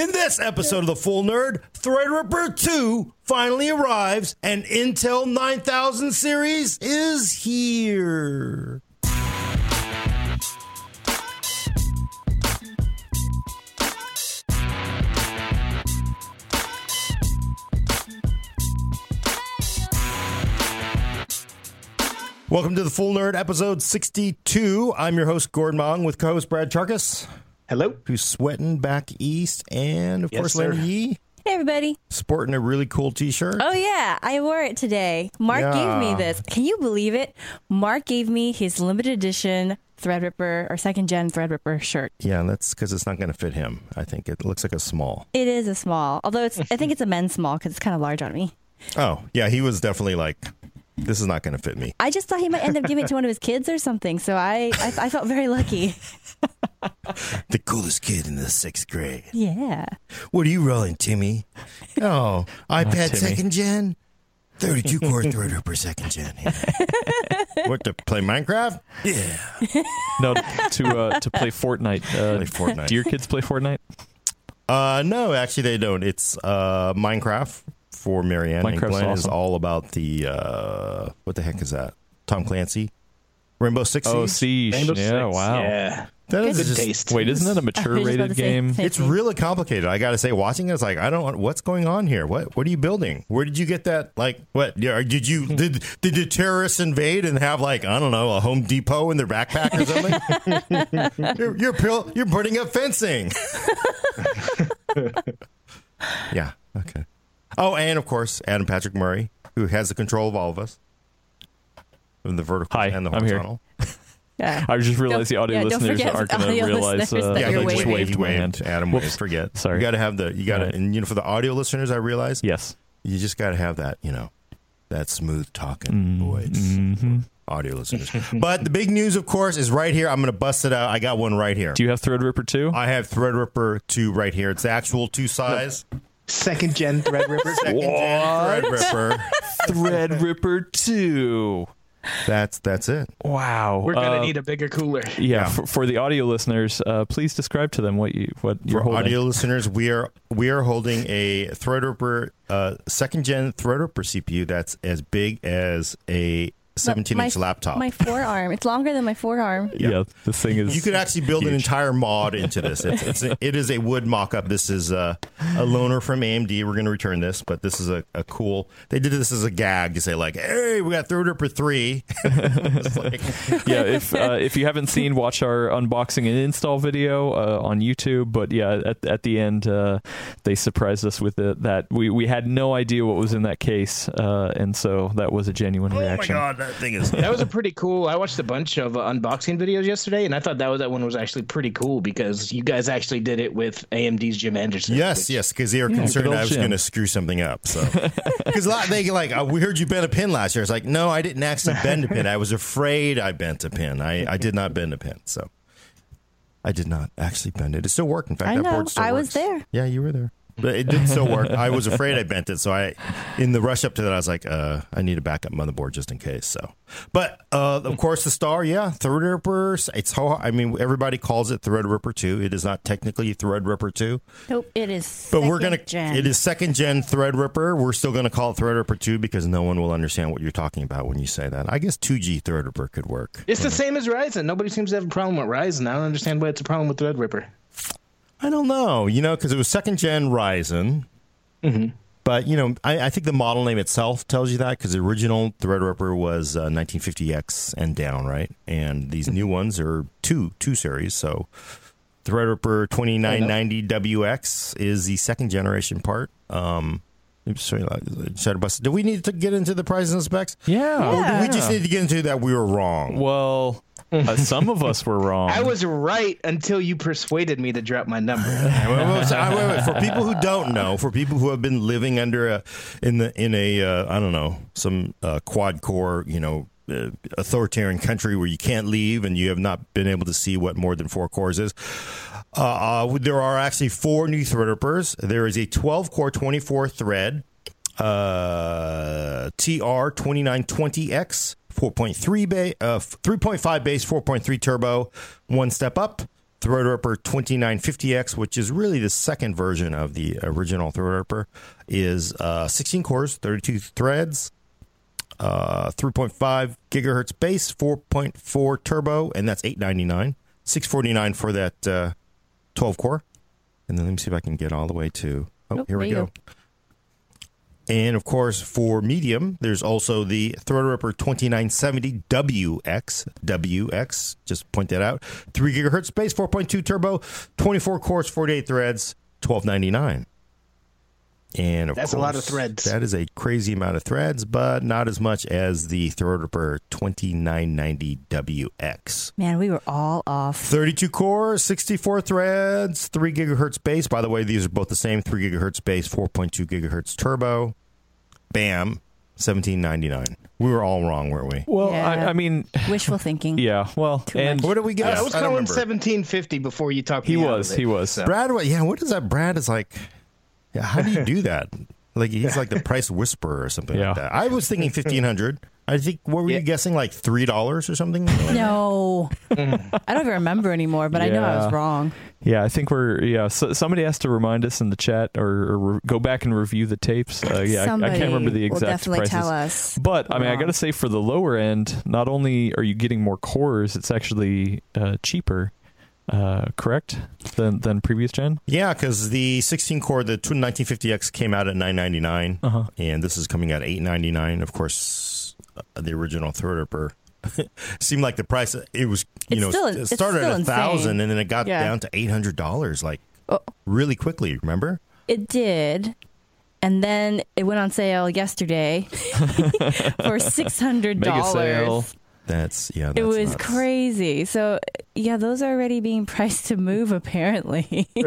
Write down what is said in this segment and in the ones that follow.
In this episode of The Full Nerd, Threadripper 2 finally arrives and Intel 9000 series is here. Welcome to The Full Nerd, episode 62. I'm your host, Gordon Mah Ung, with co host Brad Chacos, Hello. who's sweating back east, and of Yes, course. Larry Yee, Hey everybody. sporting a really cool t shirt. Oh yeah, I wore it today. Mark gave me this. Can you believe it? Mark gave me his limited edition Threadripper or second gen Threadripper shirt. Yeah, that's because it's not going to fit him. I think it looks like a small. It is a small, although it's I think it's a men's small because it's kind of large on me. Oh, yeah, he was definitely like, this is not going to fit me. I just thought he might end up giving it to one of his kids or something. So I I, I felt very lucky. The coolest kid in the sixth grade. Yeah. What are you rolling, Timmy? Oh, iPad Timmy. second gen? 32 core Threadripper second gen. what, to play Minecraft? Yeah. No, to uh, to play Fortnite. Uh, Play Fortnite. Do your kids play Fortnite? Uh, no, actually, they don't. It's uh, Minecraft for Marianne. and Minecraft's Glenn is all about the, uh, what the heck is that? Tom Clancy? Rainbow Six Oh, Siege? Siege. Rainbow yeah, Six. wow. Yeah. That is Good just- taste. Wait, isn't that a mature I was just about rated game? say- It's really complicated. I got to say, watching it, it's like I don't. What's going on here? What What are you building? Where did you get that? Like, what? Did you hmm. did did the terrorists invade and have like I don't know a Home Depot in their backpack or something? you're you're, pil- you're putting up fencing. yeah. Okay. Oh, and of course, Adam Patrick Murray, who has the control of all of us, from the vertical Hi, and the I'm here. Horizontal. Yeah. I just realized the Don't- audio yeah, listeners aren't the going to realize listeners uh, that Yeah, that you're I just waved he my waved. hand. Adam Whoops. waved. Forget. Sorry. You got to have the. You got to, Right. and you know, for the audio listeners, I realize Yes. you just got to have that, you know, that smooth talking Mm-hmm. voice. Audio listeners. but the big news, of course, is right here. I'm going to bust it out. I got one right here. Do you have Threadripper 2? I have Threadripper 2 right here. It's the actual two size. Second gen Threadripper. Second gen Threadripper. Threadripper 2. That's that's it. Wow. We're gonna Uh, need a bigger cooler. yeah, Yeah. For, for the audio listeners, uh, please describe to them what you what you're For holding. audio listeners, we are we are holding a Threadripper uh, second gen Threadripper CPU that's as big as a 17 My- inch laptop. My forearm. It's longer than my forearm. yeah. this thing is. You could actually build an entire mod into this. It's, it's a, it is a wood mock-up. This is a, a loaner from AMD. We're going to return this, but this is a, a cool. They did this as a gag to say like, "Hey, we got Threadripper three. It's like- yeah, if uh, if you haven't seen, watch our unboxing and install video uh, on YouTube. But yeah, at, at the end, uh, they surprised us with it that we, we had no idea what was in that case, uh, and so that was a genuine oh my reaction. god, that thing is. That was a pretty cool. I watched a bunch of uh, unboxing videos yesterday, and I thought that was that one was actually pretty cool because you guys actually did it with AMD's Jim Anderson. Yes, which- yes, because they were concerned I was going to screw something up. So, because a lot they like, oh, we heard you bend a pin last year. It's like, no, I didn't actually bend a pin. I was afraid I bent a pin. I, I did not bend a pin. So, I did not actually bend it. It still worked. In fact, I that know. board still I was there. Yeah, you were there. But it did still work. I was afraid I bent it, so I, in the rush up to that, I was like, uh, I need a backup motherboard just in case. So, but uh, of course, the star, yeah, Threadripper. It's how I mean, everybody calls it Threadripper two. It is not technically Threadripper two. Nope. It is. But we're second gonna. Gen. It is second gen Threadripper. We're still gonna call it Threadripper two because no one will understand what you're talking about when you say that. I guess two G Threadripper could work. It's the same as Ryzen. Nobody seems to have a problem with Ryzen. I don't understand why it's a problem with Threadripper. I don't know, you know, because it was second gen Ryzen. But you know, I, I think the model name itself tells you that because the original Threadripper was uh, 1950X and down, right? And these new ones are two two series. So Threadripper 2990WX is the second generation part. Um, sorry, Shadow Bus. Do we need to get into the prices and specs? Yeah. Or do we just need to get into that we were wrong? Well, uh, some of us were wrong. I was right until you persuaded me to drop my number. Wait, wait, wait, wait, wait. For people who don't know, for people who have been living under a in the in a uh, I don't know some uh, quad core you know uh, authoritarian country where you can't leave and you have not been able to see what more than four cores is. Uh, uh, there are actually four new Threadrippers. There is a 12 core 24 thread uh, TR 2920X 4.3 ba- uh, 3.5 base 4.3 turbo one step up Threadripper 2950X, which is really the second version of the original Threadripper, is uh, 16 cores, 32 threads, uh, 3.5 gigahertz base, 4.4 turbo, and that's 899. 649 for that uh, 12 core. And then let me see if I can get all the way to. Oh, Nope, here we go. And of course, for medium, there's also the Threadripper 2970 WX. WX, just point that out. 3 gigahertz base, 4.2 turbo, 24 cores, 48 threads, 1299. And of That's a lot of threads. That is a crazy amount of threads, but not as much as the Threadripper 2990 WX. Man, we were all off. 32 cores, 64 threads, 3 gigahertz base. By the way, these are both the same 3 gigahertz base, 4.2 gigahertz turbo. Bam, 1799. We were all wrong, weren't we? Well, Yeah. I, I mean, Wishful thinking. yeah. Well, Too and much. What did we Yeah. I was don't calling 1750 before you talked. He me out was, of it. he was. So- Brad, what, yeah, what is that? Brad is like, yeah, how do you do that? Like he's like the price whisperer or something Yeah. like that. I was thinking 1500 I think, what were Yeah. you guessing? Like $3 or something? No, I don't even remember anymore. But I know I was wrong. Yeah, I think we're yeah. So somebody has to remind us in the chat or, or re- go back and review the tapes. Uh, yeah, I, I can't remember the will exact definitely prices. tell us. But I mean, I got to say, for the lower end, not only are you getting more cores, it's actually uh, cheaper. Uh, correct than than previous gen. Yeah, because the 16 core, the 1950X came out at 999 Uh-huh. and this is coming out at 899 Of course, uh, the original Threadripper seemed like the price. It was you It's know still- it started at a thousand and then it got Yeah. down to eight hundred dollars like Oh. really quickly. Remember? It did. And then it went on sale yesterday for six hundred Mega sale. dollars. That's yeah. It was nuts. crazy. So yeah, those are already being priced to move apparently.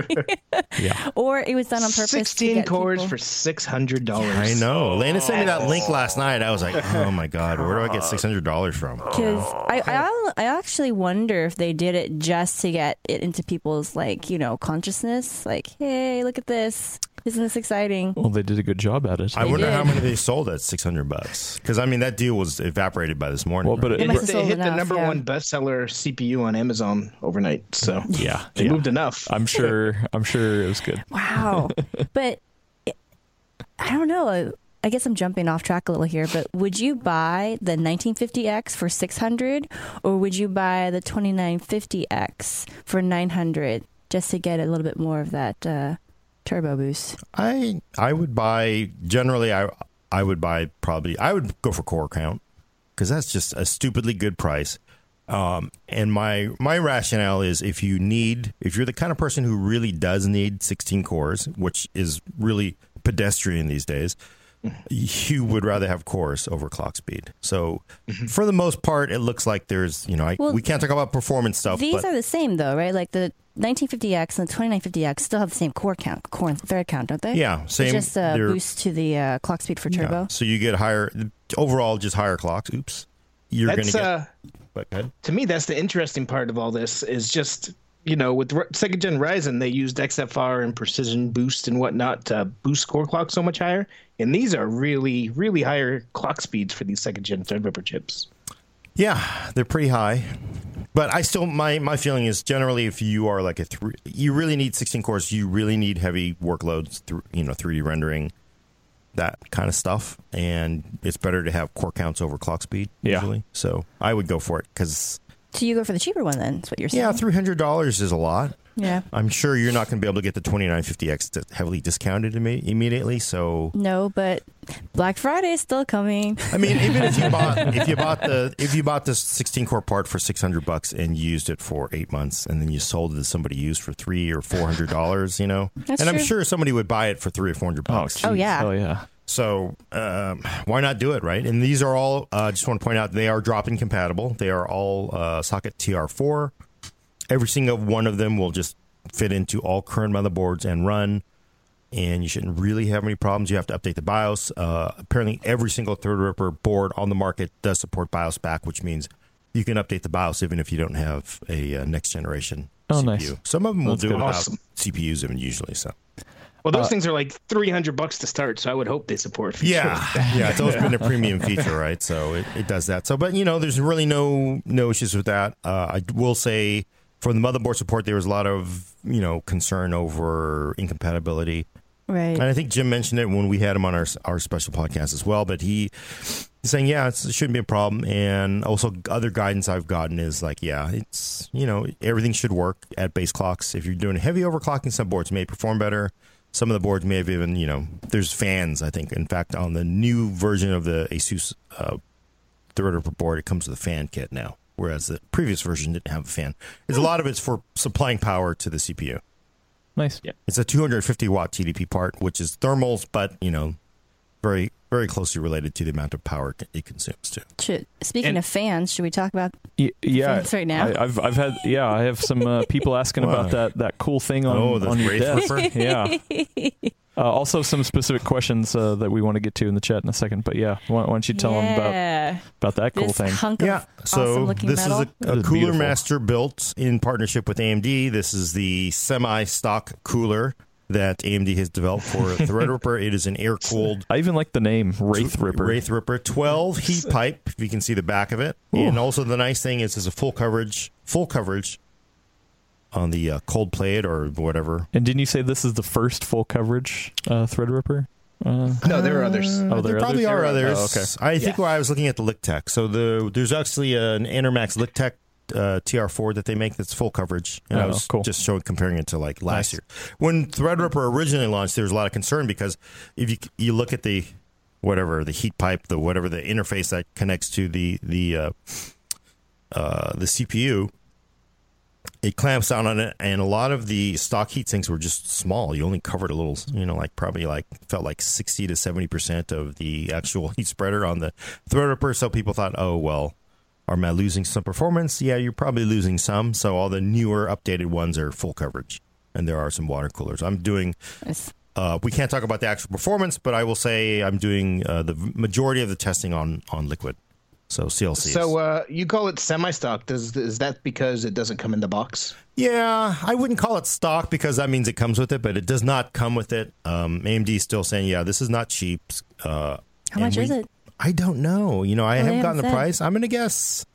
Yeah. or it was done on purpose. to 16 get cores people- for $600. I know. Alaina sent me that link last night. I was like, oh my god, where do I get six hundred dollars from? Because oh. I, I, I actually wonder if they did it just to get it into people's like you know consciousness. Like, hey, look at this! Isn't this exciting? Well, they did a good job at it. I wonder did. how many they sold at six hundred bucks. Because I mean, that deal was evaporated by this morning. Well, but right? it- It, must hit, have it sold hit the enough, number yeah. one bestseller CPU on Amazon overnight. So yeah, they yeah. moved enough. I'm sure. I'm sure it was good. Wow. but it- I don't know. I guess I'm jumping off track a little here, but would you buy the 1950X for 600 or would you buy the 2950X for 900 just to get a little bit more of that uh, turbo boost? I I would buy generally. I I would buy probably. I would go for core count because that's just a stupidly good price. Um, and my my rationale is if you need if you're the kind of person who really does need 16 cores, which is really pedestrian these days, you would rather have cores over clock speed. So for the most part, it looks like there's you know I, Well, we can't talk about performance stuff. These but are the same though, right? Like the 1950X and the 2950X still have the same core count, core and thread count, don't they? yeah, It's same. just a boost to the uh, clock speed for yeah. turbo. So you get higher overall, just higher clocks. Oops, you're going to get. uh, but go ahead. to me, that's the interesting part of all this is just you know with second gen Ryzen they used XFR and precision boost and whatnot to boost core clock so much higher, and these are really really higher clock speeds for these second gen Threadripper chips. Yeah, they're pretty high. But I still my my feeling is generally if you are like a three, you really need 16 cores. You really need heavy workloads through you know 3D rendering, that kind of stuff, and it's better to have core counts over clock speed Yeah. usually. So I would go for it because So you go for the cheaper one then? That's what you're saying? yeah, three hundred dollars is a lot. Yeah. I'm sure you're not going to be able to get the 2950X heavily discounted imme- immediately. So No, but Black Friday is still coming. I mean, even if you bought if you bought the if you bought this 16 core part for 600 bucks and used it for eight months, and then you sold it to somebody used for three or four hundred dollars, you know, That's and I'm sure somebody would buy it for three or four hundred bucks. geez. Oh, yeah. Oh yeah. So um, why not do it, right? And these are all. I uh, just want to point out they are drop-in compatible. They are all uh, socket TR4. Every single one of them will just fit into all current motherboards and run. And you shouldn't really have any problems. You have to update the BIOS. Uh, apparently, every single Threadripper board on the market does support BIOS back, which means you can update the BIOS even if you don't have a uh, next generation Oh, CPU. nice. Some of them will That's do good. it without Awesome. CPUs even usually. So Well, those things are like three hundred bucks to start, so I would hope they support. features Yeah, like yeah, it's always been a premium feature, right? So it, it does that. So, but you know, there's really no no issues with that. Uh, I will say for the motherboard support, there was a lot of you know concern over incompatibility. Right. And I think Jim mentioned it when we had him on our our special podcast as well. But he he's saying, yeah, it shouldn't be a problem. And also, other guidance I've gotten is like, yeah, it's you know everything should work at base clocks. If you're doing heavy overclocking, some boards may perform better. Some of the boards may have even you know there's fans. I think in fact on the new version of the ASUS uh, Threadripper board, it comes with a fan kit now, whereas the previous version didn't have a fan. It's a hmm. lot of it's for supplying power to the CPU. Nice. Yeah. It's a 250 watt TDP part, which is thermals, but you know, very very closely related to the amount of power it consumes too. Should, speaking And- of fans, should we talk about? Y- yeah, Fans right now? I, have I've had yeah, I have some uh, people asking about that that cool thing on, Oh, the on your desk. Yeah. Uh, also, some specific questions uh, that we want to get to in the chat in a second. But yeah, why, why don't you tell them about about that cool this thing? hunk of Yeah, so awesome looking this metal. is a, a is Cooler beautiful. Master built in partnership with AMD. This is the semi-stock cooler that AMD has developed for Threadripper. It is an air-cooled I even like the name Wraith Ripper. Wraith Ripper, 12 heat pipe, if you can see the back of it. And also the nice thing is it's a full coverage, full coverage on the uh, cold plate or whatever. And didn't you say this is the first full coverage uh, Threadripper? Uh, No, there are others. oh, there there probably others? are others. Oh, okay. I think Yeah. I was looking at the LiqTech, so the there's actually an Enermax LiqTech uh, TR4 that they make that's full coverage, and I Oh, was cool. just showing comparing it to like last Nice. year when Threadripper originally launched. There was a lot of concern because if you you look at the whatever the heat pipe, the whatever the interface that connects to the the uh, uh, the CPU. It clamps down on it, and a lot of the stock heat sinks were just small. You only covered a little, you know, like probably like felt like sixty to seventy percent of the actual heat spreader on the Threadripper. So people thought, oh well, am I losing some performance? Yeah, you're probably losing some. So all the newer, updated ones are full coverage, and there are some water coolers. I'm doing Nice. uh, we can't talk about the actual performance, but I will say I'm doing uh, the majority of the testing on on liquid, so CLC. So uh, you call it semi-stock? Does is that because it doesn't come in the box? yeah, I wouldn't call it stock because that means it comes with it, but it does not come with it. Um, AMD is still saying, yeah, this is not cheap. Uh, How much we- is it? I don't know. You know, I they haven't gotten the said. price. I'm going to guess,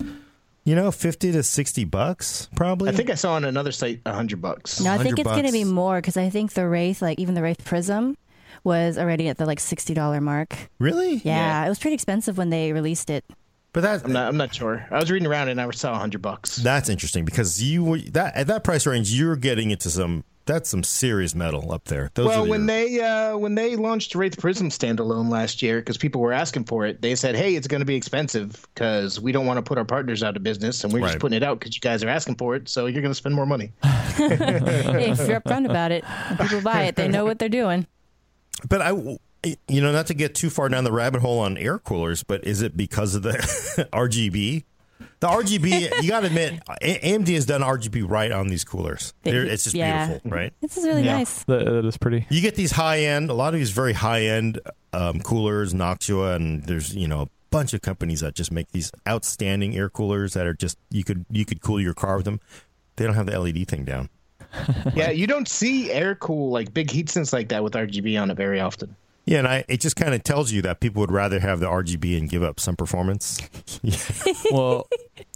you know, fifty to sixty bucks probably. I think I saw on another site a hundred bucks. No, I think it's going to be more because I think the Wraith, like even the Wraith Prism, was already at the like sixty dollar mark. really. Yeah, it was pretty expensive when they released it. But that I'm not. I'm not sure. I was reading around and I saw a hundred bucks. That's interesting because you were- that at that price range, you're getting into some that's some serious metal up there. Those well, are when your- they uh, when they launched Wraith the Prism standalone last year, because people were asking for it, they said, "Hey, it's going to be expensive because we don't want to put our partners out of business, and we're Right. just putting it out because you guys are asking for it, so you're going to spend more money." if you're upfront about it, people buy it, they know what they're doing. but I you know not to get too far down the rabbit hole on air coolers, but is it because of the RGB? The RGB, you got to admit, AMD has done RGB right on these coolers. They- They're- it's just yeah. beautiful, right? This is really Yeah. nice. That, that is pretty. You get these high end, a lot of these very high end um, coolers, Noctua, and there's you know a bunch of companies that just make these outstanding air coolers that are just you could you could cool your car with them. They don't have the LED thing down. yeah, you don't see air cool like big heat sinks like that with RGB on it very often. Yeah, and I, it just kind of tells you that people would rather have the RGB and give up some performance. Well,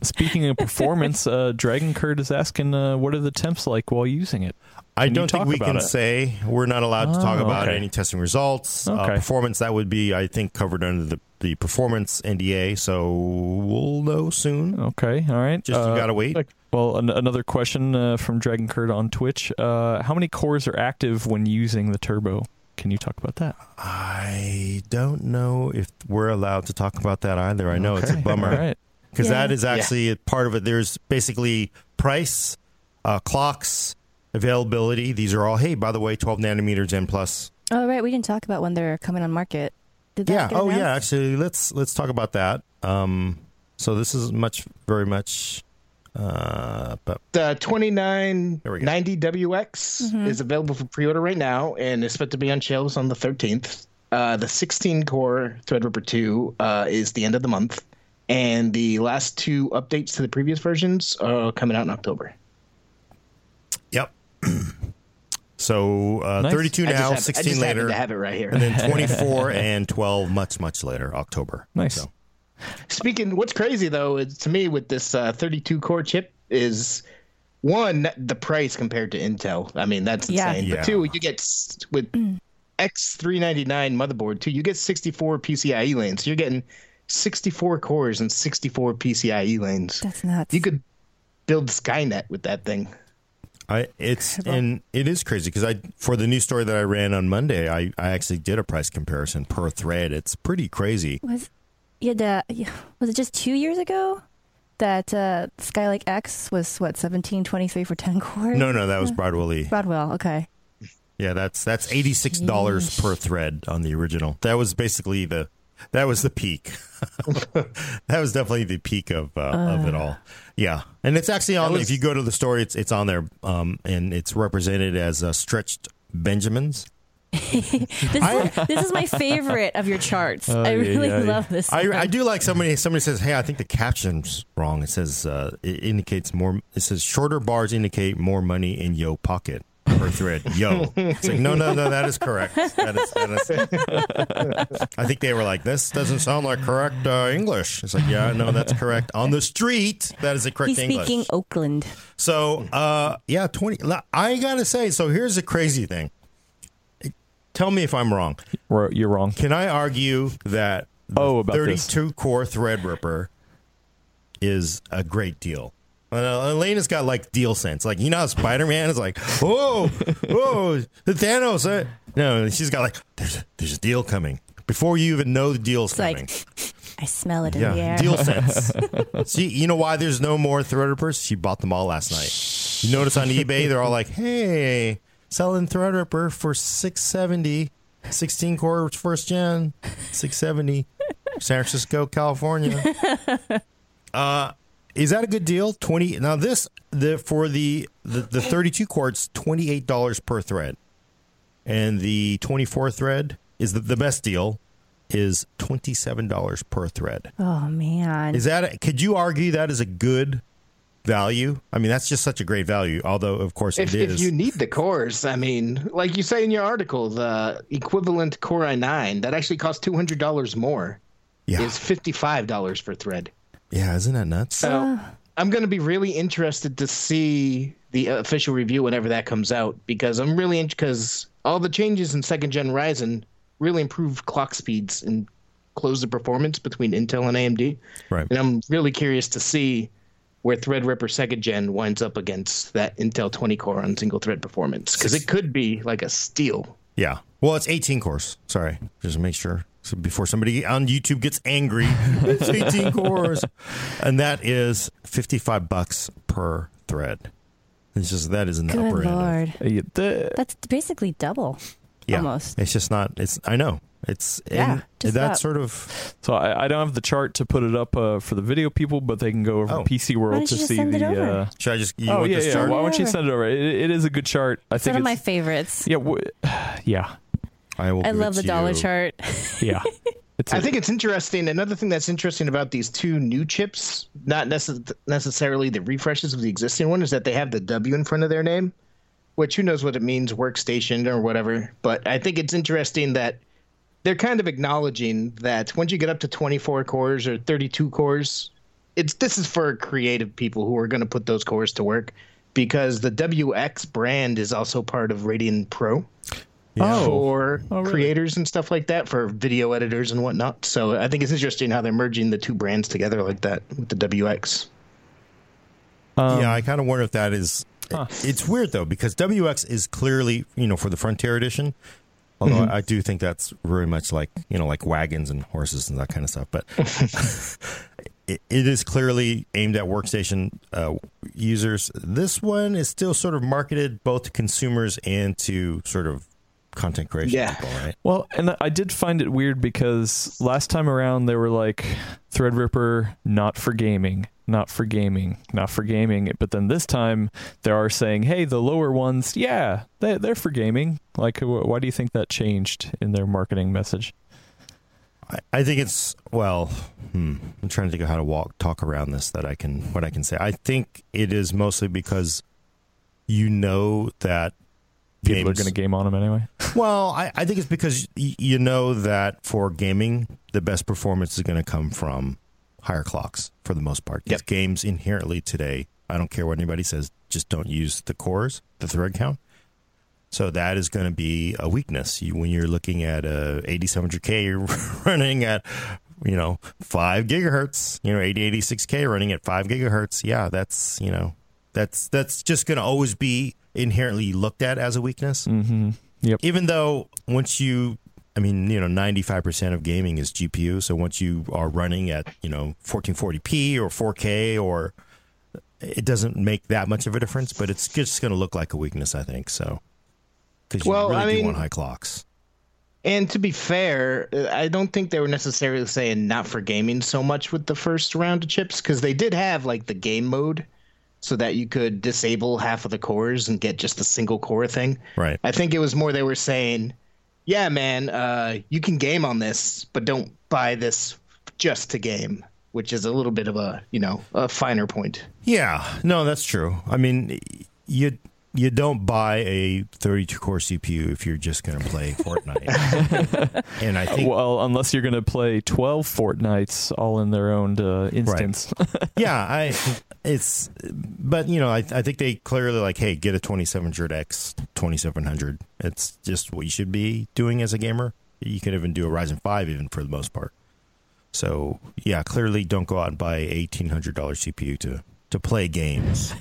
speaking of performance, uh, Dragon Curd is asking, uh, what are the temps like while using it? I Can don't think we can it? say we're not allowed to talk Oh, about okay. any testing results. Uh, performance that would be, I think, covered under the, the performance NDA. So we'll know soon. Okay, all right. Just Uh, you gotta wait. Well, an- another question uh, from Dragon Curd on Twitch: uh, How many cores are active when using the turbo? Can you talk about that? I don't know if we're allowed to talk about that either. I know it's a bummer All right. because Yeah. that is actually a part of it. There's basically price, uh, clocks, availability. These are all. Hey, by the way, 12 nanometers and plus. Oh right, we didn't talk about when they're coming on market. Did that Yeah. get Oh, yeah. Actually, let's let's talk about that. Um, so this is much, very much. Uh, but The 2990 WX Mm-hmm. is available for pre-order right now and is expected to be on shelves on the 13th. Uh, the 16 core Threadripper 2 uh, is the end of the month, and the last two updates to the previous versions are coming out in October. yep. so uh, Nice. 32 I just now, have- I 16 just later, to have it right here. and then 24 and 12 much much later, October. Nice. So, Speaking, what's crazy though is to me with this uh, 32 core chip is one the price compared to Intel. I mean that's insane. Yeah. But two, you get s- with X399 motherboard too. You get 64 PCIe lanes. You're getting 64 cores and 64 PCIe lanes. That's nuts. You could build Skynet with that thing. I it's and it is crazy because I for the news story that I ran on Monday, I I actually did a price comparison per thread. It's pretty crazy. was yeah, the, was it just two years ago that uh, Skylake X was what seventeen twenty three for ten cores? No, no, that was Broadwell E. Broadwell. Okay. Yeah, that's that's eighty six dollars per thread on the original. That was basically the that was the peak. that was definitely the peak of uh, of it all. Yeah, and it's actually on. was- if you go to the story, it's it's on there, um, and it's represented as uh, stretched Benjamins. This, is, this is my favorite of your charts. Oh, I really yeah, yeah. love this. I. I do like somebody. Somebody says, "Hey, I think the caption's wrong." It says uh, it indicates more. It says shorter bars indicate more money in yo pocket per thread. Yo, it's like no, no, no. That is correct. That is, that is, I think they were like, "This doesn't sound like correct uh, English." It's like, yeah, no, that's correct. On the street, that is the correct He's English. speaking Oakland. So, uh, yeah, twenty. I gotta say. So here's the crazy thing. Tell me if I'm wrong. You're wrong. Can I argue that the Oh, about this. 32 core Threadripper is a great deal? Uh, Alaina's got like deal sense. Like, you know how Spider Man is like, whoa, whoa, the Thanos. Uh, no, she's got like, there's a, there's a deal coming. Before you even know the deal's It's coming. like I smell it in the air. deal sense. See, you know why there's no more Threadrippers? She bought them all last night. You notice on eBay, they're all like, hey, selling Threadripper for 670 16 core first gen, 670 San Francisco, California. Uh, is that a good deal? 20 Now this the for the the, the 32 quarts $28 per thread. And the 24 thread is the, the best deal is $27 per thread. Oh man. Is that a, could you argue that is a good value? I mean, that's just such a great value. Although, of course, If, it is. if you need the cores, I mean, like you say in your article, the equivalent Core i9 that actually costs two hundred dollars more yeah, is fifty five dollars per thread. yeah, isn't that nuts? So I'm going to be really interested to see the official review whenever that comes out because I'm really because all the changes in second gen Ryzen really improved clock speeds and closed the performance between Intel and AMD. Right. And I'm really curious to see where Threadripper second gen winds up against that Intel 20 core on single thread performance because it could be like a steal. Yeah. Well, it's 18 cores. Sorry, just to make sure. So before somebody on YouTube gets angry, it's 18 cores, and that is 55 bucks per thread. It's just that is an Good upper end. of- lord. Uh, the- That's basically double. Yeah, Almost. It's just not. It's. I know. It's. Yeah, and just that about. sort of. So I, I don't have the chart to put it up uh, for the video people, but they can go over Oh. to PC World to see the. Uh, Should I just? You oh want yeah, this yeah. chart? Why don't you send it over? It, it is a good chart. I It's think one of my favorites. yeah, w- yeah, I will. I love the to dollar you. chart. yeah. It's I a- think it's interesting. Another thing that's interesting about these two new chips, not necess- necessarily the refreshes of the existing one, is that they have the W in front of their name, which who knows what it means, workstation or whatever. But I think it's interesting that they're kind of acknowledging that once you get up to 24 cores or 32 cores, it's this is for creative people who are going to put those cores to work because the WX brand is also part of Radeon Pro Oh. for Oh, really? creators and stuff like that for video editors and whatnot. So I think it's interesting how they're merging the two brands together like that with the WX. um, yeah, I kind of wonder if that is. It's weird though because WX is clearly you know for the Frontier Edition. Although Mm-hmm. I do think that's very much like you know like wagons and horses and that kind of stuff, but it, it is clearly aimed at workstation uh, users. This one is still sort of marketed both to consumers and to sort of content creation Yeah. people, right? Well, and I did find it weird because last time around they were like Threadripper not for gaming, not for gaming, not for gaming. But then this time they are saying, "Hey, the lower ones, yeah, they they're for gaming." Like, wh- why do you think that changed in their marketing message? I, I think it's well. Hmm, I'm trying to think of how to walk talk around this that I can what I can say. I think it is mostly because you know that People are going to game on them anyway. Well, I, I think it's because y- you know that for gaming, the best performance is going to come from higher clocks for the most part. Yep. games inherently today, I don't care what anybody says. Just don't use the cores, the thread count. So that is going to be a weakness you, when you're looking at a 8700K you're running at, you know, five gigahertz. You know, 8086K running at five gigahertz. Yeah, that's you know, that's that's just going to always be inherently looked at as a weakness. Mm-hmm. Yep. Even though once you I mean, you know, 95% of gaming is GPU. So once you are running at, you know, 1440p or 4K or it doesn't make that much of a difference, but it's just going to look like a weakness, I think. So, because you Well, really I do mean- want high clocks. And to be fair, I don't think they were necessarily saying not for gaming so much with the first round of chips because they did have like the game mode so that you could disable half of the cores and get just the single core thing. Right. I think it was more they were saying, yeah, man, uh, you can game on this, but don't buy this just to game, which is a little bit of a, you know, a finer point. Yeah, no, that's true. I mean, you you don't buy a 32 core CPU if you're just going to play Fortnite. and I think Well, unless you're going to play 12 Fortnites all in their own uh, instance. yeah, I it's but you know, I I think they clearly like, hey, get a 2700X, 2700. It's just what you should be doing as a gamer. You can even do a Ryzen 5 even for the most part. So, yeah, clearly don't go out and buy $1800 CPU to to play games.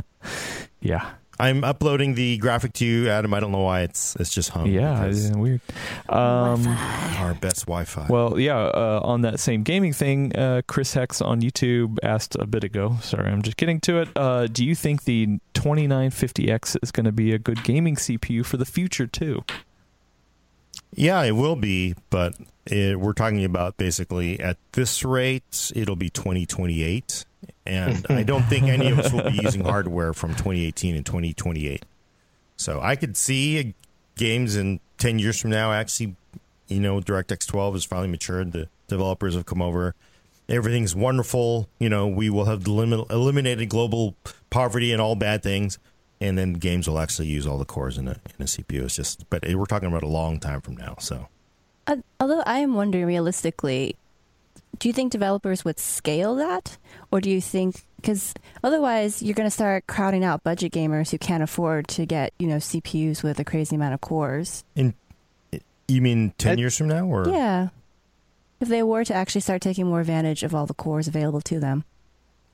yeah. I'm uploading the graphic to you, Adam. I don't know why it's it's just hung. Yeah, it's weird. Um, our best Wi-Fi. well, yeah, uh, on that same gaming thing, uh, Chris Hex on YouTube asked a bit ago. Sorry, I'm just getting to it. Uh, do you think the 2950X is going to be a good gaming CPU for the future, too? yeah, it will be, but it, we're talking about basically at this rate, it'll be 2028, and I don't think any of us will be using hardware from 2018 and 2028. So I could see games in 10 years from now. Actually, you know, DirectX 12 is finally matured. The developers have come over. Everything's wonderful. You know, we will have elim- eliminated global poverty and all bad things. And then games will actually use all the cores in a, in a CPU. It's just, but we're talking about a long time from now. So, Uh, although I am wondering realistically, do you think developers would scale that? Or do you think, because otherwise you're going to start crowding out budget gamers who can't afford to get, you know, CPUs with a crazy amount of cores? and you mean 10 I- years from now? Or Yeah. If they were to actually start taking more advantage of all the cores available to them.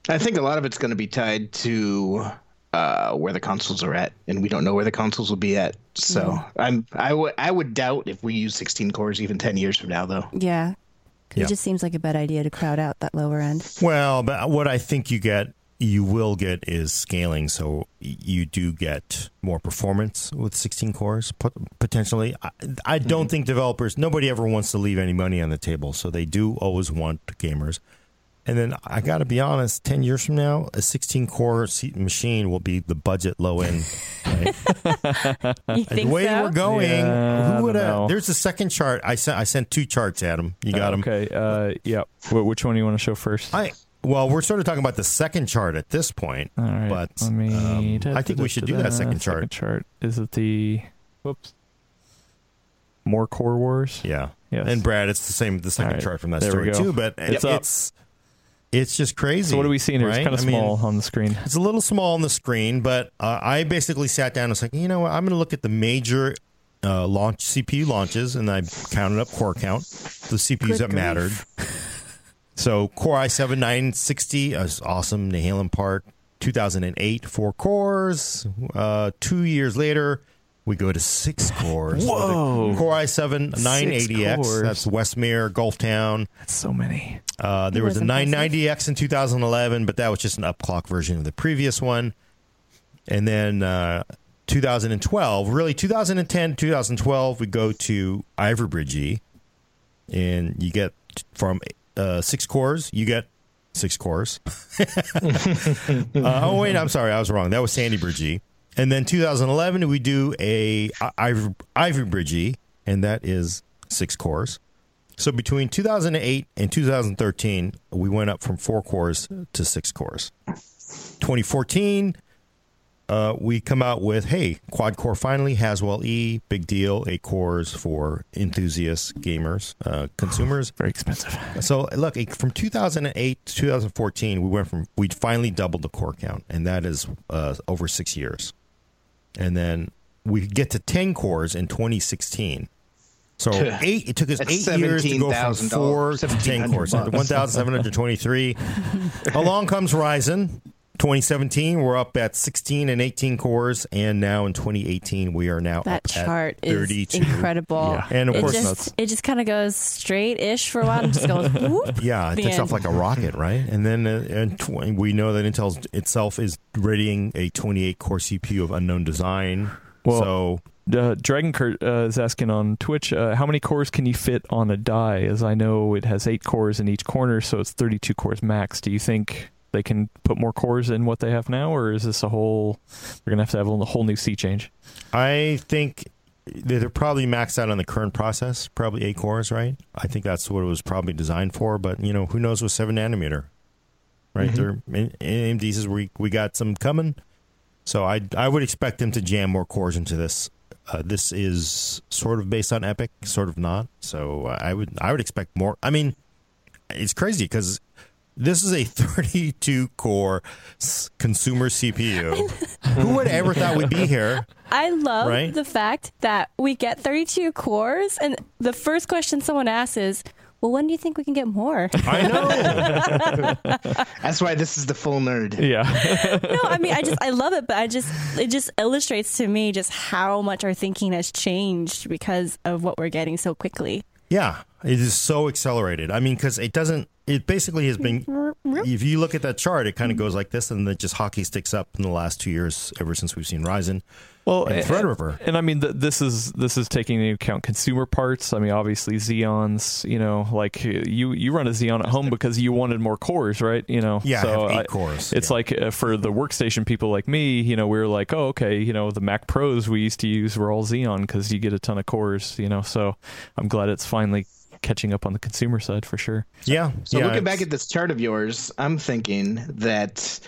I think a lot of it's going to be tied to uh, where the consoles are at, and we don't know where the consoles will be at. So I'm I would I would doubt if we use 16 cores even 10 years from now, though. Yeah. 'Cause Yeah. It just seems like a bad idea to crowd out that lower end. Well, but what I think you get, you will get is scaling. So you do get more performance with 16 cores potentially. I, I don't mm-hmm. think developers, nobody ever wants to leave any money on the table. So they do always want gamers. And then I got to be honest, 10 years from now, a 16 core seat machine will be the budget low end. Right? You the way we're going, Yeah, who would have? There's a second chart. I sent, I sent two charts, Adam. You got them. Okay. Uh, yeah. Wh- which one do you want to show first? I well, we're sort of talking about the second chart at this point, All right. but let me. um, I think we should do that second chart. Second chart. Is it the? Whoops. More Core Wars. Yeah, Yes. and Brad, it's the same. The second All right. chart from that There we story go. too, but It's it's up. It's just crazy. So what are we seeing here? It's right? kind of I mean, small on the screen. it's a little small on the screen, but uh, I basically sat down and was like, you know what? I'm going to look at the major uh, launch CPU launches, and I counted up core count, the CPUs Good that grief. mattered. So Core i7 960 is awesome. Nehalem part 2008, four cores. Uh, two years later, we go to six cores. Whoa. Core i7 980X. That's Westmere, Gulftown. That's so many. Uh, there was a 990X in 2011, but that was just an upclock version of the previous one. And then uh, 2012, really 2010, 2012, we go to Ivy Bridge E, and you get from uh, six cores, you get six cores. uh, oh wait, I'm sorry, I was wrong. That was Sandy Bridge E. And then 2011, we do a Ivy, Ivy Bridge E, and that is six cores. So between 2008 and 2013, we went up from four cores to six cores. 2014, uh, we come out with hey, quad core finally Haswell E, big deal, eight cores for enthusiasts, gamers, uh, consumers. Very expensive. So look, from 2008 to 2014, we went from we finally doubled the core count, and that is uh, over six years. And then we get to 10 cores in 2016. So eight. It took us That's eight years to go from four to ten cores. One thousand seven hundred twenty-three. Along comes Ryzen. 2017, we're up at 16 and 18 cores, and now in 2018, we are now that up chart at 32. is incredible. Yeah. And of it course, just it just kind of goes straight ish for a while and just goes whoop. yeah, it takes end. off like a rocket, right? And then uh, and tw- we know that Intel itself is readying a 28 core CPU of unknown design. Well, so Uh, Dragon Kurt uh, is asking on Twitch, uh, how many cores can you fit on a die? As I know, it has eight cores in each corner, so it's 32 cores max. Do you think they can put more cores in what they have now, or is this a whole? We're gonna have to have a whole new sea change. I think they're probably maxed out on the current process, probably eight cores, right? I think that's what it was probably designed for. But you know, who knows with seven nanometer, right? Mm-hmm. They're AMD says we we got some coming, so I I would expect them to jam more cores into this. Uh, this is sort of based on EPYC, sort of not. So I would I would expect more. I mean, it's crazy because this is a 32 core consumer CPU. Who would ever thought we'd be here? I love Right? the fact that we get 32 cores, and the first question someone asks is, "Well, when do you think we can get more?" I know. That's why this is the full nerd. Yeah, no, I mean, I just I love it, but I just it just illustrates to me just how much our thinking has changed because of what we're getting so quickly. Yeah, it is so accelerated. I mean, because it doesn't. It basically has been. If you look at that chart, it kind of goes like this, and then it just hockey sticks up in the last two years, ever since we've seen Ryzen well, and and, Threadripper. and I mean, th- this is this is taking into account consumer parts. I mean, obviously Xeons. You know, like you you run a Xeon at home because you wanted more cores, right? You know, Yeah, I so have eight I- cores. It's Yeah. like uh, for the workstation people like me, you know, we were like, oh, okay, you know, the Mac Pros we used to use were all Xeon because you get a ton of cores, you know. So I'm glad it's finally catching up on the consumer side for sure. Yeah. So yeah, looking back at this chart of yours, I'm thinking that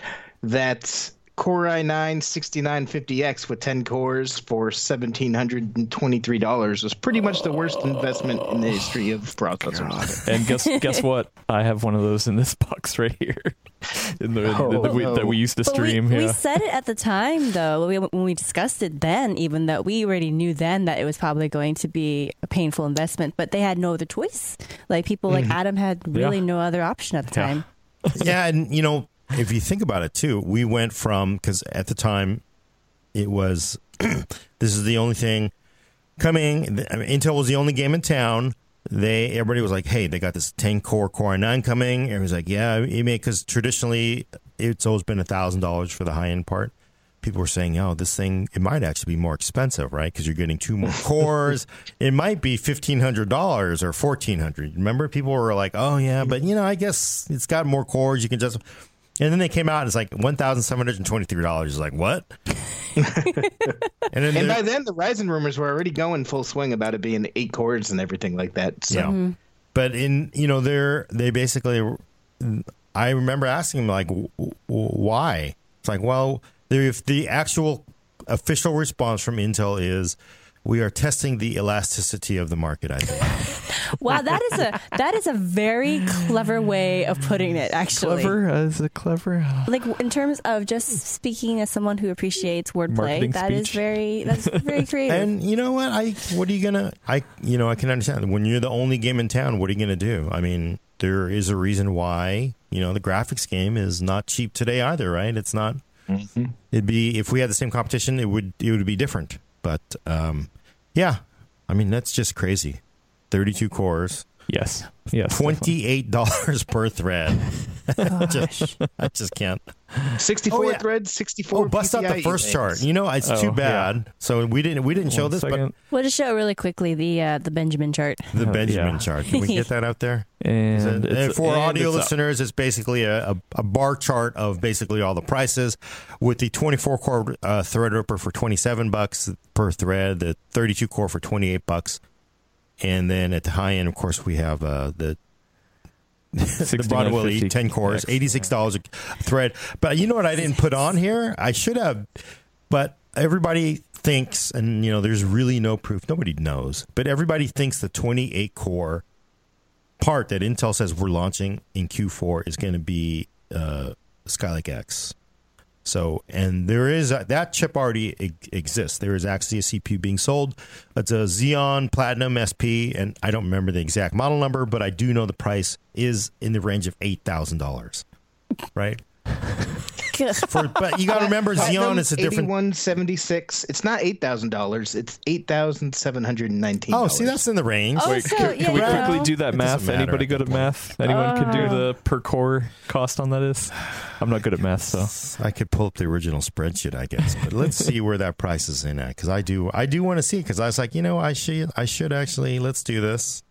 that Core i9 6950X with 10 cores for $1,723 was pretty much the worst investment in the history of processors. And guess guess what? I have one of those in this box right here, in the, Oh, that, we, no. that we used to But we, stream. we said it at the time, though, we, when we discussed it then, even that we already knew then that it was probably going to be a painful investment, but they had no other choice. Like people like mm-hmm. Adam had really Yeah. no other option at the Yeah. time. yeah, and you know, if you think about it too, we went from because at the time it was this is the only thing coming. I mean, Intel was the only game in town. They everybody was like, "Hey, they got this 10 core Core i9 coming." Everyone's was like, "Yeah, you may," because traditionally it's always been a thousand dollars for the high end part. People were saying, "Oh, this thing it might actually be more expensive, right? Because you're getting two more cores. it might be fifteen hundred dollars or fourteen hundred. Remember, people were like, "Oh, yeah, but you know, I guess it's got more cores. You can just." And then they came out and it's like one thousand seven hundred and twenty three dollars. Like what? and then And by then, the Ryzen rumors were already going full swing about it being eight cores and everything like that. So Yeah. Mm-hmm. But in you know they're they basically I remember asking him like w- w- why? It's like well if the actual official response from Intel is we are testing the elasticity of the market. I think. Wow, that is a that is a very clever way of putting it. Actually, Clever? Uh, is it clever? like in terms of just speaking as someone who appreciates wordplay, Marketing that is speech. very that's very creative. and you know what? I what are you gonna? I you know I can understand when you're the only game in town. What are you gonna do? I mean, there is a reason why you know the graphics game is not cheap today either, right? It's not. It'd be if we had the same competition, it would it would be different. But um, yeah, I mean that's just crazy. Thirty-two cores, Yes. Yes. twenty-eight dollars per thread. I just, I just can't. 64 Oh, yeah. threads, 64 Oh, bust out the PCIe first things. chart. You know, it's Oh, too yeah. bad. So we didn't we didn't show this, second. we'll just show really quickly the uh, the Benjamin chart. the Uh, Benjamin yeah. chart. Can we get that out there? and, And, for and audio it's up. listeners, it's basically a, a, a bar chart of basically all the prices, with the 24 core uh, Threadripper for 27 bucks per thread, the 32 core for 28 bucks, and then at the high end, of course, we have uh, the the Broadwell E 10 cores, $86 a thread. But you know what I didn't put on here? I should have. But everybody thinks, and you know, there's really no proof. Nobody knows, but everybody thinks the 28 core part that Intel says we're launching in Q4 is going to be uh, Skylake X. So, and there is a, that chip already exists. There is actually a CPU being sold. It's a Xeon Platinum SP, and I don't remember the exact model number, but I do know the price is in the range of eight thousand dollars. Right. For, but you got to remember, Xeon is a different. One seventy six. It's not eight thousand dollars. It's eight thousand seven hundred and nineteen. Oh, see, that's in the range. Oh, Wait, so, can, yeah, can we you quickly do that It math? Anybody good at math? Anyone can do uh. the per core cost on that is? I'm not good at math, so I could pull up the original spreadsheet, I guess. But let's see where that price is in at, because I do, I do want to see. Because I was like, you know, I should, I should actually, let's do this.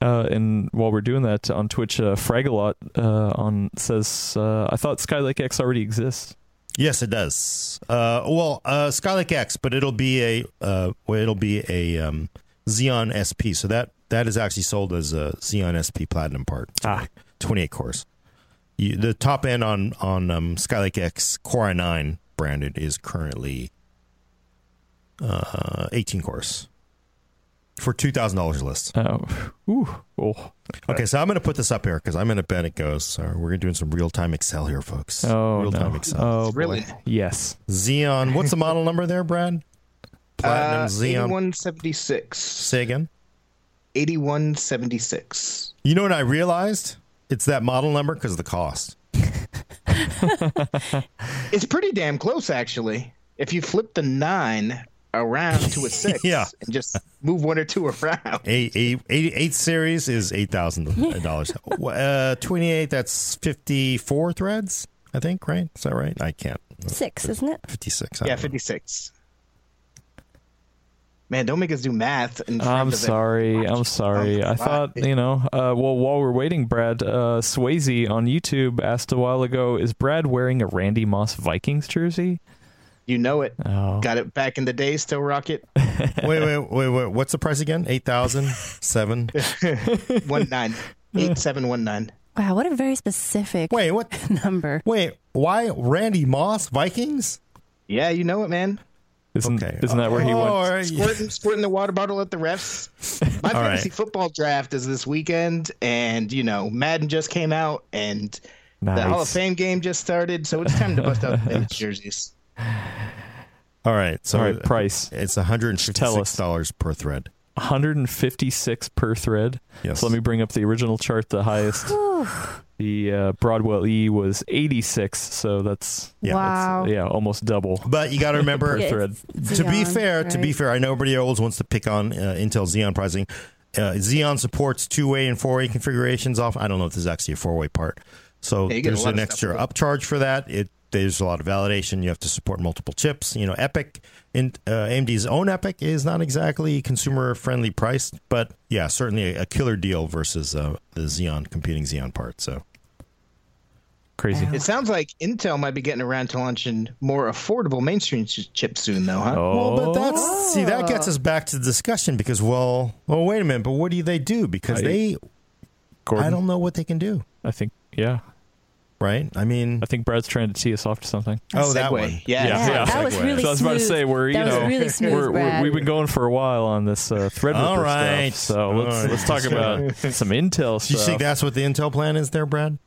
Uh, and while we're doing that on Twitch, uh, Fragalot uh, on says, uh, "I thought Skylake X already exists." Yes, it does. Uh, well, uh, Skylake X, but it'll be a, uh, well, it'll be a um, Xeon SP. So that that is actually sold as a Xeon SP Platinum part. Ah. 28 cores. You, the top end on on um, Skylake X Core i9 branded is currently uh, 18 cores for two thousand dollars list. Oh, ooh, oh, Okay, so I'm going to put this up here because I'm going to bet it goes. So we're doing some real time Excel here, folks. oh real time no! Excel. Oh, Really? Yes. Xeon. What's the model number there, Brad? Platinum uh, Xeon. Eighty-one seventy-six. Say again. Eighty-one seventy-six. You know what I realized? It's that model number because of the cost. It's pretty damn close, actually. If you flip the nine around to a six, Yeah. and just move one or two around. A, a, eight, eight series is eight thousand dollars. Uh, Twenty eight. That's fifty four threads. I think. Right? Is that right? I can't. Six, isn't it? Fifty six. Yeah, fifty-six. Man, don't make us do math. In front I'm of sorry. I'm sorry. I thought, you know, uh, well, while we're waiting, Brad, uh, Swayze on YouTube asked a while ago, is Brad wearing a Randy Moss Vikings jersey? You know it. Oh. Got it back in the day. Still rock it. Wait, wait, wait, wait. What's the price again? Eight thousand seven. One nine eight seven one nine. Wow, what a very specific Wait, what? number. Wait, why Randy Moss Vikings? Yeah, you know it, man. Isn't, Okay. isn't that where he Oh, went? all right. Squirting, squirting the water bottle at the refs. My fantasy right. football draft is this weekend, and you know Madden just came out, and the Hall of Fame game just started, so it's time to bust out the vintage jerseys. All right, so All right, price. it's one hundred and fifty Tell six us. dollars per thread. 156 per thread. Yes. So let me bring up the original chart. The highest, the uh, Broadwell E was 86. So that's Yeah, wow. yeah, almost double. But you got to remember, Yeah, thread. it's to be Xeon, fair, to be fair, I know everybody always wants to pick on uh, Intel Xeon pricing. Uh, Xeon supports two way and four way configurations. Off, I don't know if this is actually a four way part, so Yeah, you get a there's an extra upcharge for that. It there's a lot of validation. You have to support multiple chips. You know, EPYC in uh, AMD's own EPYC is not exactly consumer friendly priced, but yeah, certainly a, a killer deal versus uh, the Xeon competing Xeon part. So Crazy. It sounds like Intel might be getting around to launching more affordable mainstream ch- chips soon, though, huh? Oh, Well, but that's see that gets us back to the discussion because well, well, wait a minute, but what do they do? Because I- they, Gordon, I don't know what they can do, I think, yeah. Right? I mean, I think Brad's trying to tee us off to something. oh, that Segue. one, Yeah. Yeah, yeah. that was really so I was about to say we're you That was know really smooth, we're, we're, we've been going for a while on this uh, Threadripper All right. stuff. So let's All right. let's talk about some Intel Do you think that's what the Intel plan is there, Brad?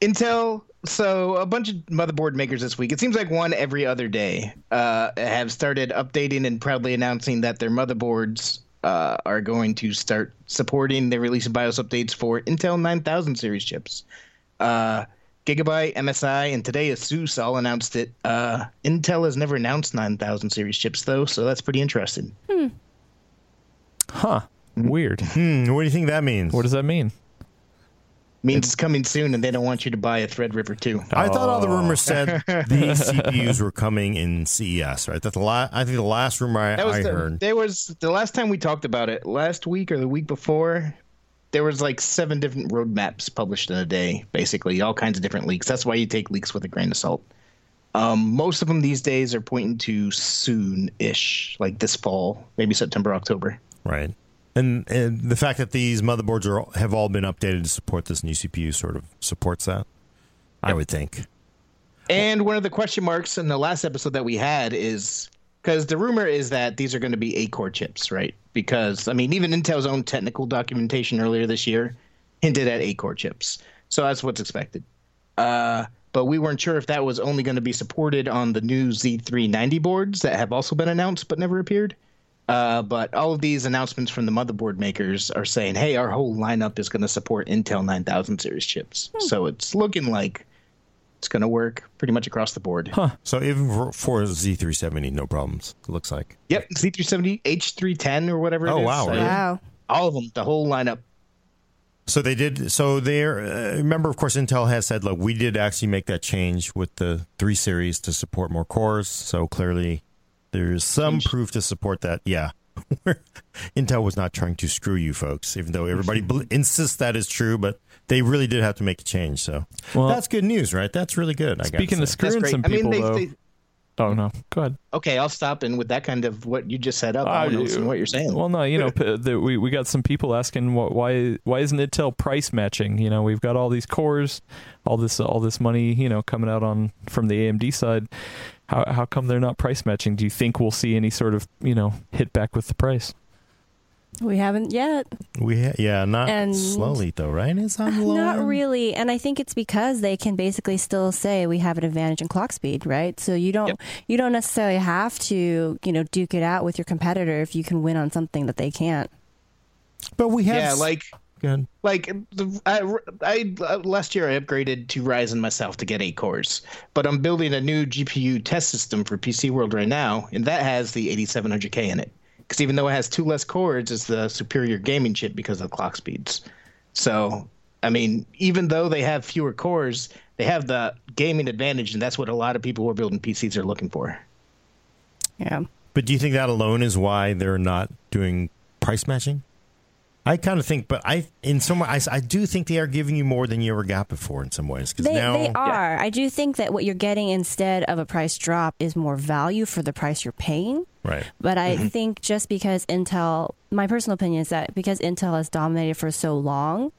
Intel, so a bunch of motherboard makers this week, it seems like one every other day, uh, have started updating and proudly announcing that their motherboards uh, are going to start supporting the release of BIOS updates for Intel 9000 series chips. Uh, Gigabyte, MSI, and today ASUS all announced it. Uh, Intel has never announced 9000 series chips, though, so that's pretty interesting. huh? Weird. Hmm, what do you think that means? What does that mean? Means it's coming soon, and they don't want you to buy a Threadripper 2. I thought all the rumors said these CPUs were coming in CES, right? That the la- I think the last rumor I, That was I the, heard. There was the last time we talked about it last week or the week before. There was like seven different roadmaps published in a day, basically all kinds of different leaks. That's why you take leaks with a grain of salt. Um, most of them these days are pointing to soon-ish, like this fall, maybe September, October. Right. And, and the fact that these motherboards are have all been updated to support this new CPU sort of supports that. I would think. And one of the question marks in the last episode that we had is because the rumor is that these are going to be eight core chips, right? Because I mean, even Intel's own technical documentation earlier this year hinted at eight core chips, so that's what's expected. Uh, but we weren't sure if that was only going to be supported on the new Z390 boards that have also been announced but never appeared. Uh, but all of these announcements from the motherboard makers are saying, hey, our whole lineup is going to support Intel 9000 series chips. Hmm. So it's looking like it's going to work pretty much across the board. Huh. So even for, for Z370, no problems, it looks like. Yep, Z370, H310 or whatever oh, wow. Really? Wow. All of them, the whole lineup. So they did. So there. Uh, remember, of course, Intel has said, "Look, we did actually make that change with the three series to support more cores." So clearly, there's some proof to support that. Yeah, Intel was not trying to screw you folks, even though everybody insists that is true. But they really did have to make a change. So well, that's good news, right? That's really good. Speaking of screwing some people, I mean, they, though. They, Oh no, go ahead. Okay, I'll stop. And with that kind of what you just set up, I don't know what you're saying. Well, no, you know, the, we we got some people asking what, why why isn't Intel price matching? You know, we've got all these cores, all this all this money, you know, coming out on from the AMD side. How how come they're not price matching? Do you think we'll see any sort of you know hit back with the price? We haven't yet. We ha- yeah, not and slowly though, right? It's on Not really, and I think it's because they can basically still say we have an advantage in clock speed, right? So you don't yep. you don't necessarily have to you know duke it out with your competitor if you can win on something that they can't. But we have yeah, like Good. Like I, I last year I upgraded to Ryzen myself to get eight cores, but I'm building a new GPU test system for PC World right now, and that has the 8700K in it because even though it has two less cores, it's the superior gaming chip because of the clock speeds. So, I mean, even though they have fewer cores, they have the gaming advantage, and that's what a lot of people who are building PCs are looking for. Yeah. But do you think that alone is why they're not doing price matching? I kind of think, but I in some ways I, I, do think they are giving you more than you ever got before in some ways. They, now, they are. Yeah. I do think that what you're getting instead of a price drop is more value for the price you're paying. Right. But I mm-hmm. think just because Intel, my personal opinion is that because Intel has dominated for so long,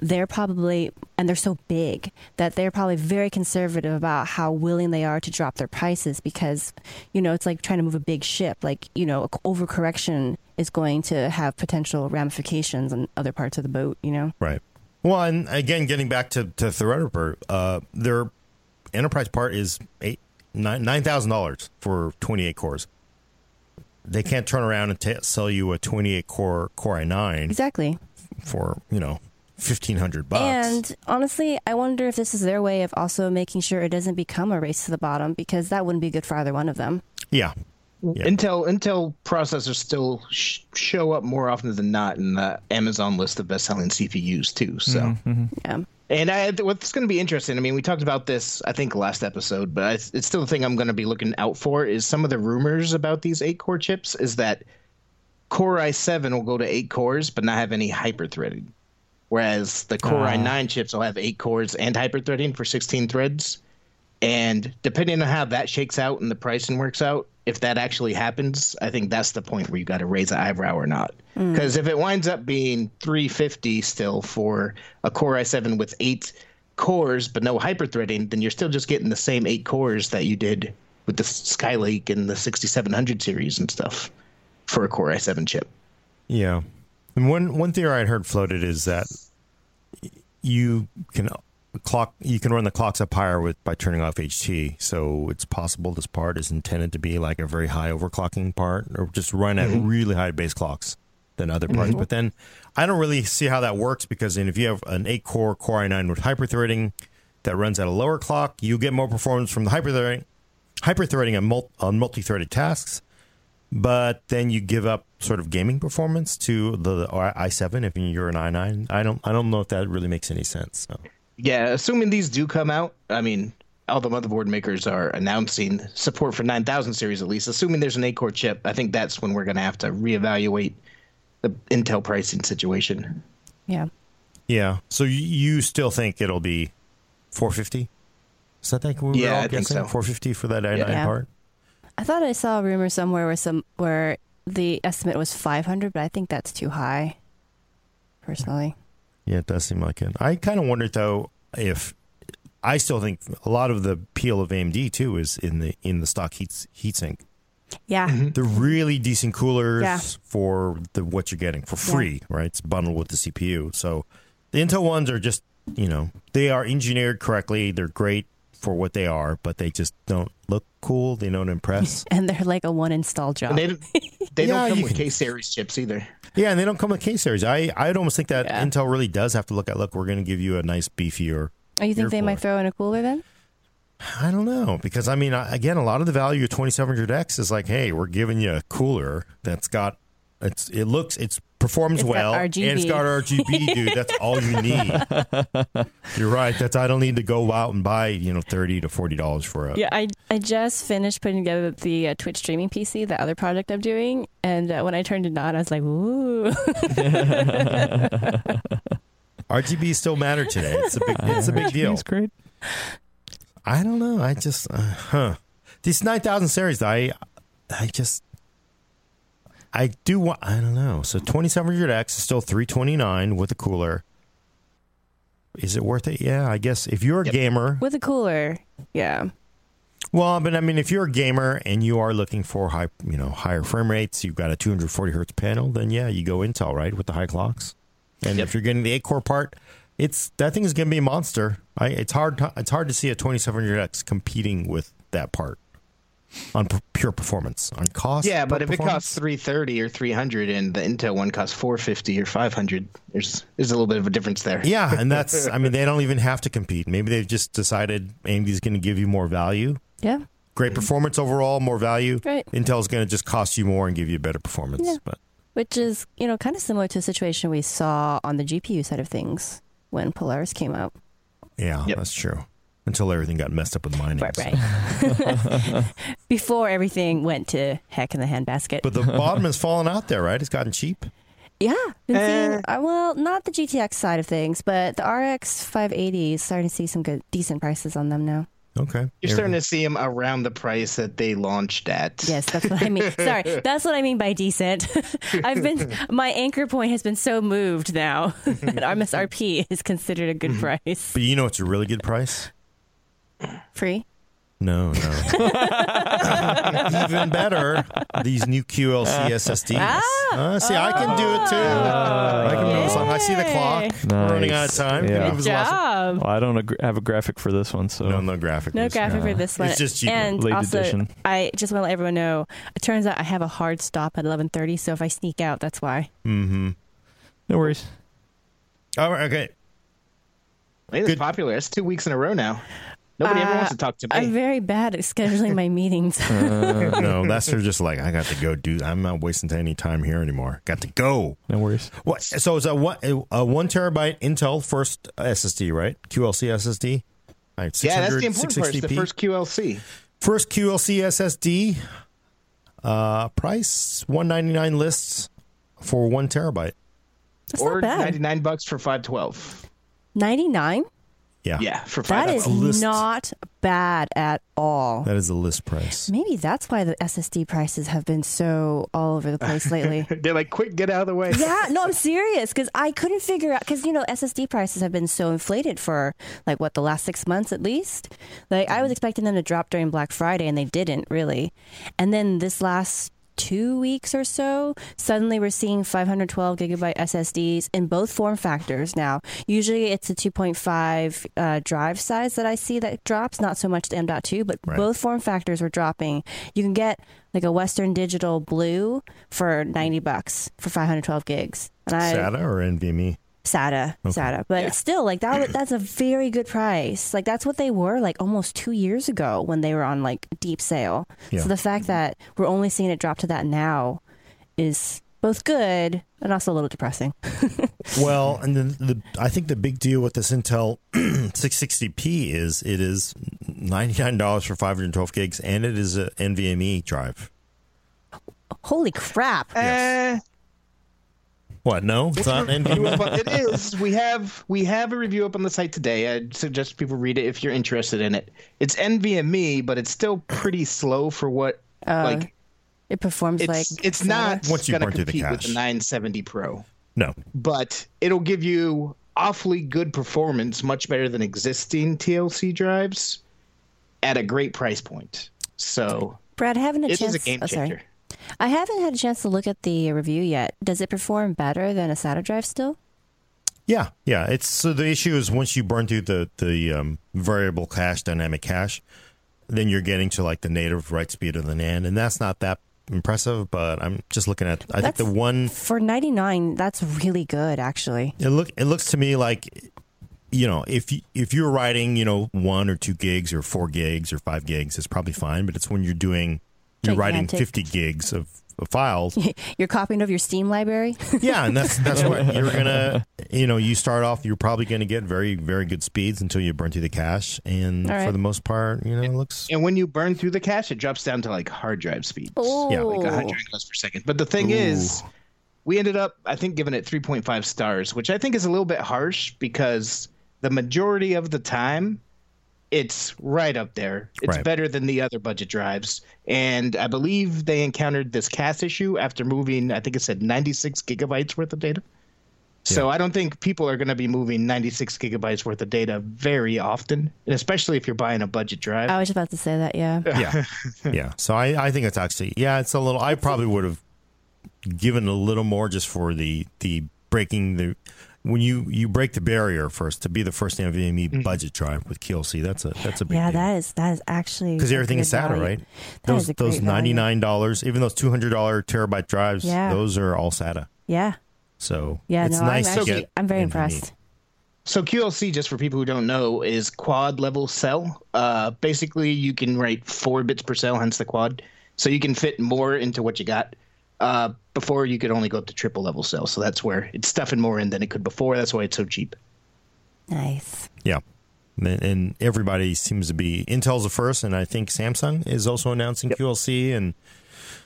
they're probably, and they're so big, that they're probably very conservative about how willing they are to drop their prices because, you know, it's like trying to move a big ship. Like, you know, overcorrection is going to have potential ramifications on other parts of the boat, you know? Right. Well, and again, getting back to, to Threadripper, uh, their enterprise part is eight, nine thousand dollars for twenty eight cores they can't turn around and t- sell you a 28 core Core i9 exactly for you know 1500 bucks. And honestly, I wonder if this is their way of also making sure it doesn't become a race to the bottom because that wouldn't be good for either one of them. Yeah. Yeah. Intel Intel processors still sh- show up more often than not in the Amazon list of best-selling CPUs too. So mm-hmm. yeah. And I, what's going to be interesting, I mean, we talked about this, I think, last episode, but it's still the thing I'm going to be looking out for is some of the rumors about these eight core chips is that Core i7 will go to eight cores, but not have any hyper threading. Whereas the Core uh. i9 chips will have eight cores and hyper threading for 16 threads. And depending on how that shakes out and the pricing works out, if that actually happens, I think that's the point where you got to raise an eyebrow or not. Because mm. if it winds up being 350 still for a Core i7 with eight cores but no hyperthreading, then you're still just getting the same eight cores that you did with the Skylake and the 6700 series and stuff for a Core i7 chip. Yeah. And one one theory I'd heard floated is that you can clock you can run the clocks up higher with by turning off HT. So it's possible this part is intended to be like a very high overclocking part, or just run at mm-hmm. really high base clocks than other parts. Mm-hmm. But then I don't really see how that works because if you have an eight core Core i9 with hyperthreading that runs at a lower clock, you get more performance from the hyperthreading hyperthreading on, mul- on multi-threaded tasks. But then you give up sort of gaming performance to the, the i7 if you're an i9. I don't I don't know if that really makes any sense. So. Yeah, assuming these do come out, I mean, all the motherboard makers are announcing support for 9000 series at least. Assuming there's an 8 core chip, I think that's when we're going to have to reevaluate the Intel pricing situation. Yeah. Yeah. So you still think it'll be 450? Is that like we yeah, all I guessing? Think so. 450 for that i9 yeah. part? I thought I saw a rumor somewhere where some where the estimate was 500, but I think that's too high personally. Yeah, it does seem like it. I kind of wonder though if I still think a lot of the appeal of AMD too is in the in the stock heat heatsink. Yeah. Mm-hmm. They're really decent coolers Yeah. for the what you're getting for free, right? It's bundled with the CPU. So the Intel ones are just, you know, they are engineered correctly. They're great for what they are, but they just don't look cool. They don't impress. And they're like a one install job. And they don't, they Yeah, don't come with can- K series chips either. Yeah, and they don't come with K series. I I'd almost think that Yeah. Intel really does have to look at. Look, we're going to give you a nice beefier. oh, you think they might throw in a cooler then? I don't know because I mean, again, a lot of the value of 2700X is like, hey, we're giving you a cooler that's got it's it looks it's performs It's got well and it's RGB. got RGB, dude. That's all you need. You're right. That's I don't need to go out and buy you know thirty to forty dollars for a. Yeah, I I just finished putting together the uh, Twitch streaming PC, the other project I'm doing, and uh, when I turned it on, I was like, "Ooh!" RGB still matter today. It's a big it's a big deal. It's great. I don't know. I just uh, huh. These nine thousand series, I I just I do want. I don't know. So twenty seven hundred X is still three twenty nine with a cooler. Is it worth it? Yeah, I guess if you're a Yep. gamer. With a cooler, yeah. Well, but I mean, if you're a gamer and you are looking for high, you know, higher frame rates, you've got a 240 hertz panel, then yeah, you go Intel, right, with the high clocks. And Yep. if you're getting the eight core part, it's that thing is going to be a monster. I, it's hard. It's hard to see a 2700X competing with that part on p- pure performance, on cost. Yeah, but if it costs three thirty or three hundred, and the Intel one costs four fifty or five hundred, there's there's a little bit of a difference there. yeah, and that's. I mean, they don't even have to compete. Maybe they've just decided AMD's going to give you more value. Yeah. Great performance overall, more value. Right. Intel's going to just cost you more and give you better performance. Yeah. But Which is, you know, kind of similar to a situation we saw on the GPU side of things when Polaris came out. yeah, Yep. that's true. Until everything got messed up with mining. Right, right. Before everything went to heck in the handbasket. But the bottom has fallen out there, right? It's gotten cheap. yeah. Been Eh. seeing, uh, well, not the GTX side of things, but the RX 580 is starting to see some good, decent prices on them now. Okay. You're starting to see them around the price that they launched at. Yes, that's what I mean. Sorry, that's what I mean by decent. I've been my anchor point has been so moved now that MSRP is considered a good price. But you know it's a really good price? Free. No, no. Even better, these new QLC SSDs. Uh, see, I can do it too. I can move along. I see the clock. We're running out of time. Yeah. Good move us job. Well, I don't ag- have a graphic for this one, so No, no graphic. No graphic for this one. It's just cheaper. And Late also, edition. I just want to let everyone know. It turns out I have a hard stop at 11:30, so if I sneak out, that's why. Mm-hmm. no worries. All right, okay. I think it's popular. It's two weeks in a row now. Nobody ever Uh, wants to talk to me. I'm very bad at scheduling my meetings. Uh, no, that's her just like, I got to go do I'm not wasting any time here anymore. Got to go. No worries. What? So it's a one, a one terabyte Intel first SSD, right? QLC SSD. All right, yeah, that's the important part. It's the first QLC. First QLC SSD. Uh, price one ninety nine lists for one terabyte. That's or not bad. 99 bucks for 512. 99. Yeah, Yeah, for That 5 is list. not bad at all. that is the list price. Maybe that's why the SSD prices have been so all over the place lately. They're like, quick, get out of the way. yeah, no, I'm serious because I couldn't figure out because you know SSD prices have been so inflated for like what the last six months at least. Like I was mm-hmm. expecting them to drop during Black Friday and they didn't really, and then this last two weeks or so, suddenly we're seeing 512 gigabyte SSDs in both form factors now. Usually it's a 2.5 uh, drive size that I see that drops, not so much the M.2, but Right. both form factors were dropping. You can get like a Western Digital Blue for 90 bucks for 512 gigs. And I, SATA or NVMe? SATA, Okay. SATA, but Yeah. it's still like that. That's a very good price. Like that's what they were like almost two years ago when they were on like deep sale. Yeah. So the fact that we're only seeing it drop to that now is both good and also a little depressing. Well, and the, the I think the big deal with this Intel 660p is it is ninety nine dollars for five hundred twelve gigs, and it is a NVMe drive. Holy crap! Eh, What? No, it's not NVMe. but it is. We have we have a review up on the site today. I suggest people read it if you're interested in it. It's NVMe, but it's still pretty slow for what Uh, like It performs it's like it's not Once you gonna the compete with the 970 Pro, No, but it'll give you awfully good performance, much better than existing TLC drives, at a great price point. So, Brad, I haven't had a it chance. is a game oh, changer. I haven't had a chance to look at the review yet. Does it perform better than a SATA drive still? Yeah, yeah. It's so the issue is once you burn through the the um, variable cache, dynamic cache, then you're getting to like the native write speed of the NAND, and that's not that impressive. But I'm just looking at. I think the one For 99, that's really good, actually. it look it looks to me like you know if you if you're writing you know one or two gigs or four gigs or five gigs, it's probably fine. But it's when you're doing you're writing 50 gigs of, of files. You're copying of your Steam library? Yeah, and that's that's what you're gonna. You know, you start off. You're probably going to get very very good speeds until you burn through the cache, and All right. for the most part, you know, it looks. And when you burn through the cache, it drops down to like hard drive speeds. Oh. Yeah, like 100 megabytes per second. But the thing Ooh. is, we ended up, I think, giving it 3.5 stars, which I think is a little bit harsh because the majority of the time, it's right up there. It's Right. better than the other budget drives. And I believe they encountered this cache issue after moving, I think it said 96 gigabytes worth of data. So I don't think people are going to be moving 96 gigabytes worth of data very often, and especially if you're buying a budget drive. I was about to say that, yeah. Yeah, yeah. So I I think it's actually yeah, it's a little. I probably would have given a little more just for the the breaking the. When you, you break the barrier first to be the first NVMe budget drive with QLC, that's a that's a big Yeah, deal. that is that is actually because a everything is SATA, value. right? That those is a those great value. ninety nine dollars, even those two hundred dollar terabyte drives, Yeah. those are all SATA. Yeah, So yeah. it's no, nice I'm to actually get I'm very NVMe. impressed. So QLC, just for people who don't know, is quad level cell. Uh, basically, you can write four bits per cell, hence the quad. So you can fit more into what you got. Uh, before you could only go up to triple level cell, so that's where it's stuffing more in than it could before. That's why it's so cheap. Nice. Yeah. And, and everybody seems to be Intel's the first, and I think Samsung is also announcing QLC and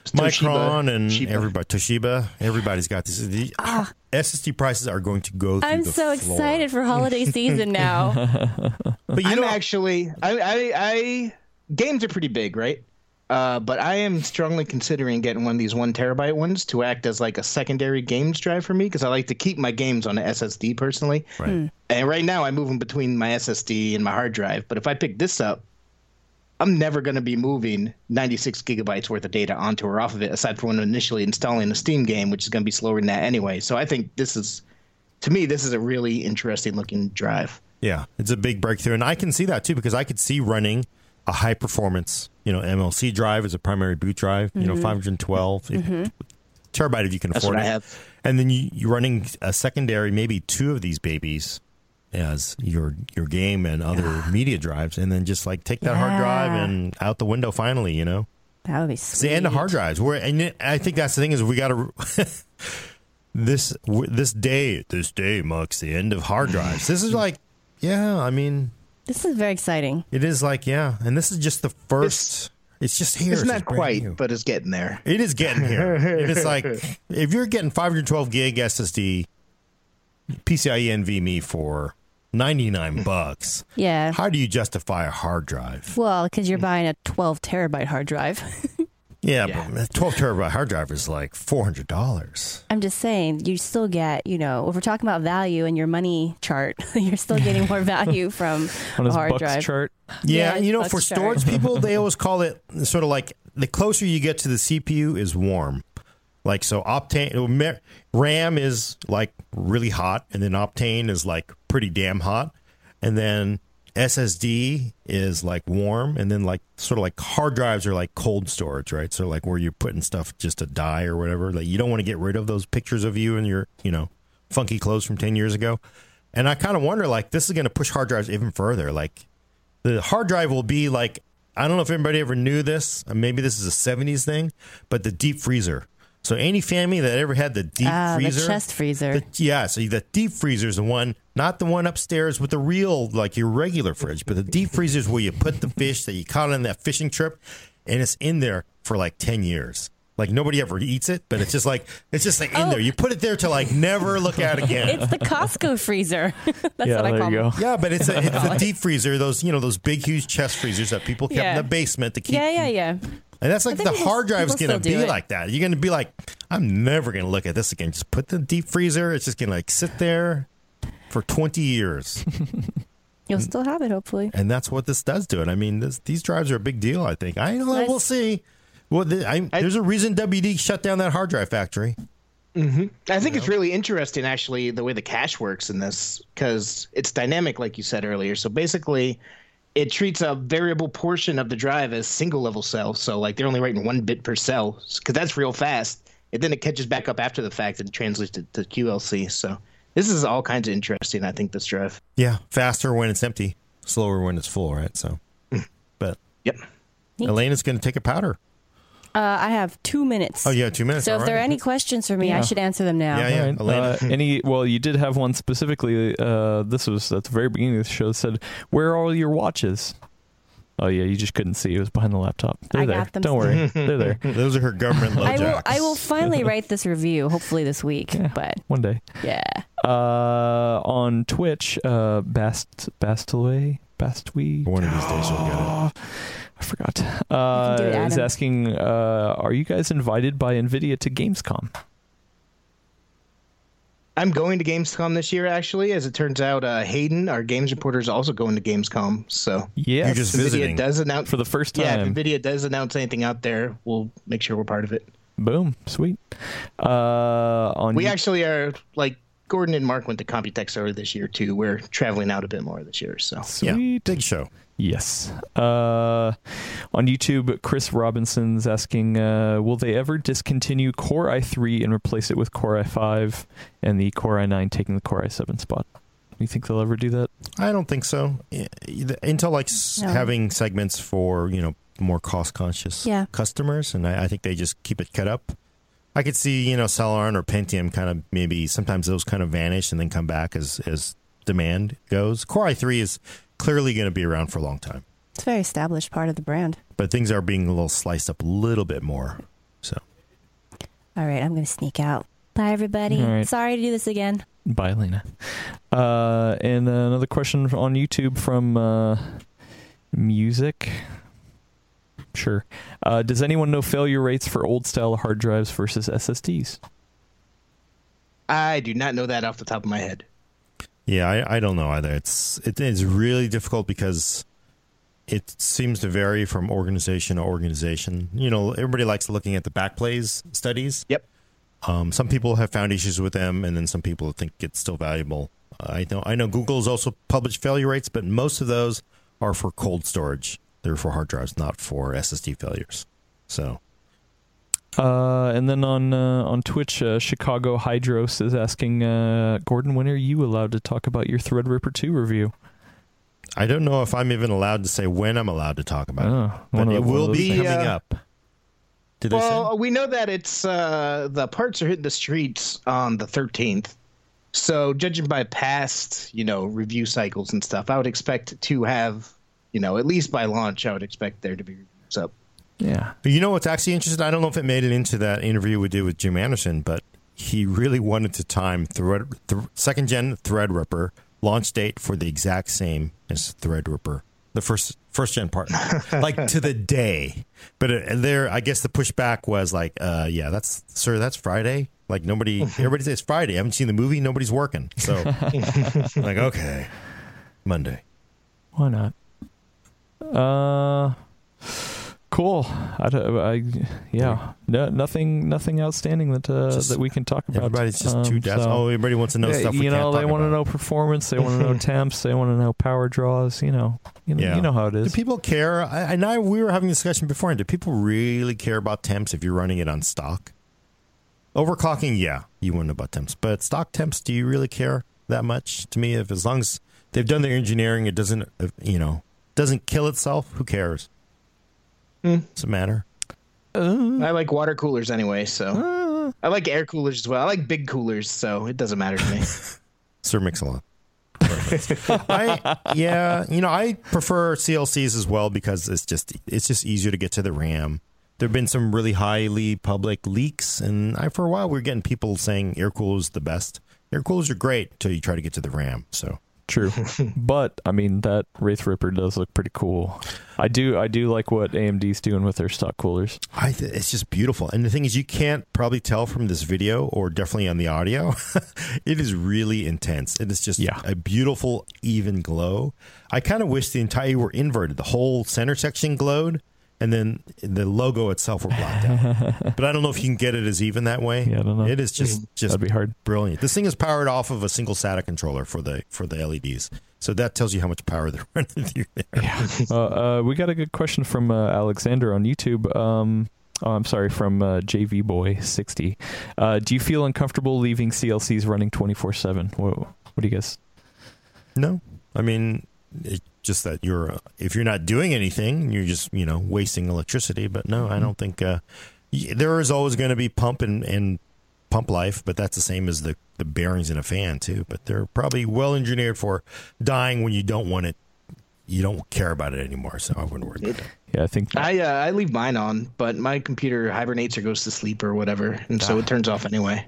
Micron and Toshiba. everybody Toshiba. Everybody's got this. The SSD prices are going to go. Through Ah. I'm the so floor. excited for holiday season now. But you I'm know, actually, I, I, I, games are pretty big, right? Uh, but I am strongly considering getting one of these one terabyte ones to act as like a secondary games drive for me because I like to keep my games on an SSD personally. right. And right now, I move them between my SSD and my hard drive. But if I pick this up, I'm never going to be moving 96 gigabytes worth of data onto or off of it, aside from when initially installing a Steam game, which is going to be slower than that anyway. So I think this is, to me, this is a really interesting looking drive. Yeah, it's a big breakthrough, and I can see that too because I could see running a high performance, you know, MLC drive as a primary boot drive, you know, mm-hmm. 512 if, mm-hmm. terabyte if you can That's afford what it. I have. and then you, you're running a secondary, maybe two of these babies as your your game and other media drives, and then just like take that hard drive and out the window. Finally, you know, That would be it's sweet. the end of hard drives. We're and I think that's the thing is we got to. this this day this day marks the end of hard drives. This is mm. like, yeah, I mean, This is very exciting. it is like, yeah, and this is just the first. It's, just here. It's not just quite, new. but it's getting there. It is getting here. it is like if you're getting 512 gig SSD, PCIe NVMe for 99 bucks. Yeah. How do you justify a hard drive? Well, because you're buying a 12 terabyte hard drive. Yeah, Yeah. but 12 terabyte hard drive is like $400. I'm just saying, you still get, you know, if we're talking about value in your money chart, you're still getting more value from on a hard Bucks drive. chart. Yeah, Yeah, you know, Bucks for chart. storage people, they always call it sort of like the closer you get to the CPU is warm. Like so, Optane RAM is like really hot, and then Optane is like pretty damn hot, and then SSD is like warm, and then like sort of like hard drives are like cold storage, right? So like where you're putting stuff just to die or whatever. Like you don't want to get rid of those pictures of you and your you know funky clothes from ten years ago. And I kind of wonder like this is going to push hard drives even further. Like the hard drive will be like I don't know if anybody ever knew this. Maybe this is a '70s thing, but the deep freezer. So any family that ever had the deep Ah, freezer, the chest freezer. the- yeah, so the deep freezer is the one, not the one upstairs with the real like your regular fridge, but the deep freezer is where you put the fish that you caught on that fishing trip, and it's in there for like ten years. Like nobody ever eats it, but it's just like it's just like in Oh. there. You put it there to like never look at again. it's the Costco freezer. That's yeah, what I there call you go. Yeah, but it's a, it's a deep freezer. Those you know those big huge chest freezers that people kept Yeah. in the basement to keep. Yeah, yeah, yeah. And that's like the hard drive is going to be it. like that. You're going to be like, I'm never going to look at this again. Just put the deep freezer. It's just going to like sit there for 20 years. You'll still have it, hopefully. And that's what this does to it. I mean, this, these drives are a big deal, I think. I don't know. We'll see. Well, the, I, there's a reason WD shut down that hard drive factory. Mm-hmm. I think it's really interesting, actually, the way the cache works in this, because it's dynamic, like you said earlier. So basically, it treats a variable portion of the drive as single level cell. So, like, they're only writing one bit per cell, because that's real fast. And then it catches back up after the fact and translates to, to QLC. So, this is all kinds of interesting, I think, this drive. Yeah. Faster when it's empty, slower when it's full, right? So, mm. but. Yep. Alaina's going to take a powder. Uh, I have two minutes. Oh, yeah, two minutes. So All if there are any questions for me, Yeah. I should answer them now. Yeah, yeah. All right. Alaina. Uh, any? Well, you did have one specifically. Uh, this was at the very beginning of the show. Said, "Where are all your watches?" Oh yeah, you just couldn't see. It was behind the laptop. They're I there. got them. Don't worry, they're there. Those are her government I will. I will finally write this review, hopefully this week. Yeah. But One day. yeah, Uh, on Twitch, uh, Bast Bastaway Bastwe. One of these days you'll get it. I forgot. Uh, do it, is asking, uh, are you guys invited by Nvidia to Gamescom? I'm going to Gamescom this year, actually. As it turns out, uh, Hayden, our games reporter, is also going to Gamescom. So Yes. You're just if visiting. Does announce for the first Yeah, time. if NVIDIA does announce anything out there, we'll make sure we're part of it. Boom, sweet. Uh, on We actually are like Gordon and Mark went to Computex earlier this year too. We're traveling out a bit more this year, so sweet. Yeah, big show. Yes. Uh, on YouTube, Chris Robinson's asking, uh, will they ever discontinue Core i3 and replace it with Core i5 and the Core i9 taking the Core i7 spot? Do you think they'll ever do that? I don't think so. Intel likes No. having segments for you know more cost conscious Yeah. customers, and I, I think they just keep it cut up. I could see you know Celeron or Pentium kind of maybe sometimes those kind of vanish and then come back as as demand goes. Core i3 is clearly going to be around for a long time, it's a very established part of the brand. but things are being a little sliced up a little bit more. So All right, I'm going to sneak out. Bye, everybody. All right. Sorry to do this again. Bye, Lena. Uh, and another question on YouTube from uh, Music. Sure. Uh, does anyone know failure rates for old style hard drives versus SSDs? I do not know that off the top of my head. Yeah, I, I don't know either. It's it is really difficult because it seems to vary from organization to organization. You know, everybody likes looking at the Backblaze studies. Yep. Um, some people have found issues with them, and then some people think it's still valuable. I know I know Google has also published failure rates, but most of those are for cold storage. They're for hard drives, not for SSD failures. So Uh, and then on uh, on Twitch, uh, Chicago Hydros is asking uh, Gordon, when are you allowed to talk about your Threadripper 2 review? I don't know if I'm even allowed to say when I'm allowed to talk about Oh, it, but it will be things. coming uh, up. Did they? Well, we know that it's uh, the parts are hitting the streets on the 13th. So, judging by past, you know, review cycles and stuff, I would expect to have, you know, at least by launch, I would expect there to be reviews up. Yeah. But you know what's actually interesting? I don't know if it made it into that interview we did with Jim Anderson, but he really wanted to time thread, th- second gen Threadripper launch date for the exact same as Threadripper, the first first gen part, like to the day. But uh, there, I guess the pushback was like, uh, "Yeah, that's sir, that's Friday." Like nobody, everybody says Friday. I haven't seen the movie. Nobody's working, so like okay, Monday. Why not? Uh, cool. I, don't- I yeah. No, nothing. Nothing outstanding that uh, Just- that we can talk about. Everybody's just Um, too desperate. so- oh, everybody wants to know Yeah, stuff. You know, they want to know performance. They want to know temps. They want to know power draws. You know, you know, Yeah. you know how it is. Do people care? I, and I we were having a discussion before. And Do people really care about temps if you're running it on stock? Overclocking, yeah, you wouldn't know about temps, but stock temps, do you really care that much? To me, if as long as they've done their engineering, it doesn't, uh, you know, doesn't kill itself. Who cares? Hmm. Does it matter? I like water coolers anyway, so I like air coolers as well. I like big coolers, so it doesn't matter to me. Sir Mix-a-Lot. I yeah, you know, I prefer CLCs as well because it's just it's just easier to get to the RAM. There've been some really highly public leaks, and I for a while we were getting people saying air coolers the best. Air coolers are great until you try to get to the RAM. So True, but I mean that Wraith Ripper does look pretty cool. I do, I do like what AMD's doing with their stock coolers. I th- it's just beautiful, and the thing is, you can't probably tell from this video or definitely on the audio. it is really intense. It is just Yeah. a beautiful, even glow. I kind of wish the entire were inverted. The whole center section glowed, and then the logo itself were blacked out. but I don't know if you can get it as even that way. Yeah, I don't know. It is just just That'd be hard. brilliant. This thing is powered off of a single SATA controller for the for the LEDs. So that tells you how much power they're running through there. Uh, uh, we got a good question from uh, Alexander on YouTube. Um, oh, I'm sorry, from uh, JV Boy sixty. Uh, do you feel uncomfortable leaving CLCs running twenty four seven? What What do you guys? No, I mean, it's just that you're uh, if you're not doing anything, you're just you know wasting electricity. But no, I don't think uh, there is always going to be pump and, and pump life, but that's the same as the the bearings in a fan too. But they're probably well engineered for dying when you don't want it. You don't care about it anymore, so I wouldn't worry. About it. Yeah, I think I uh, I leave mine on, but my computer hibernates or goes to sleep or whatever, and so it turns off anyway.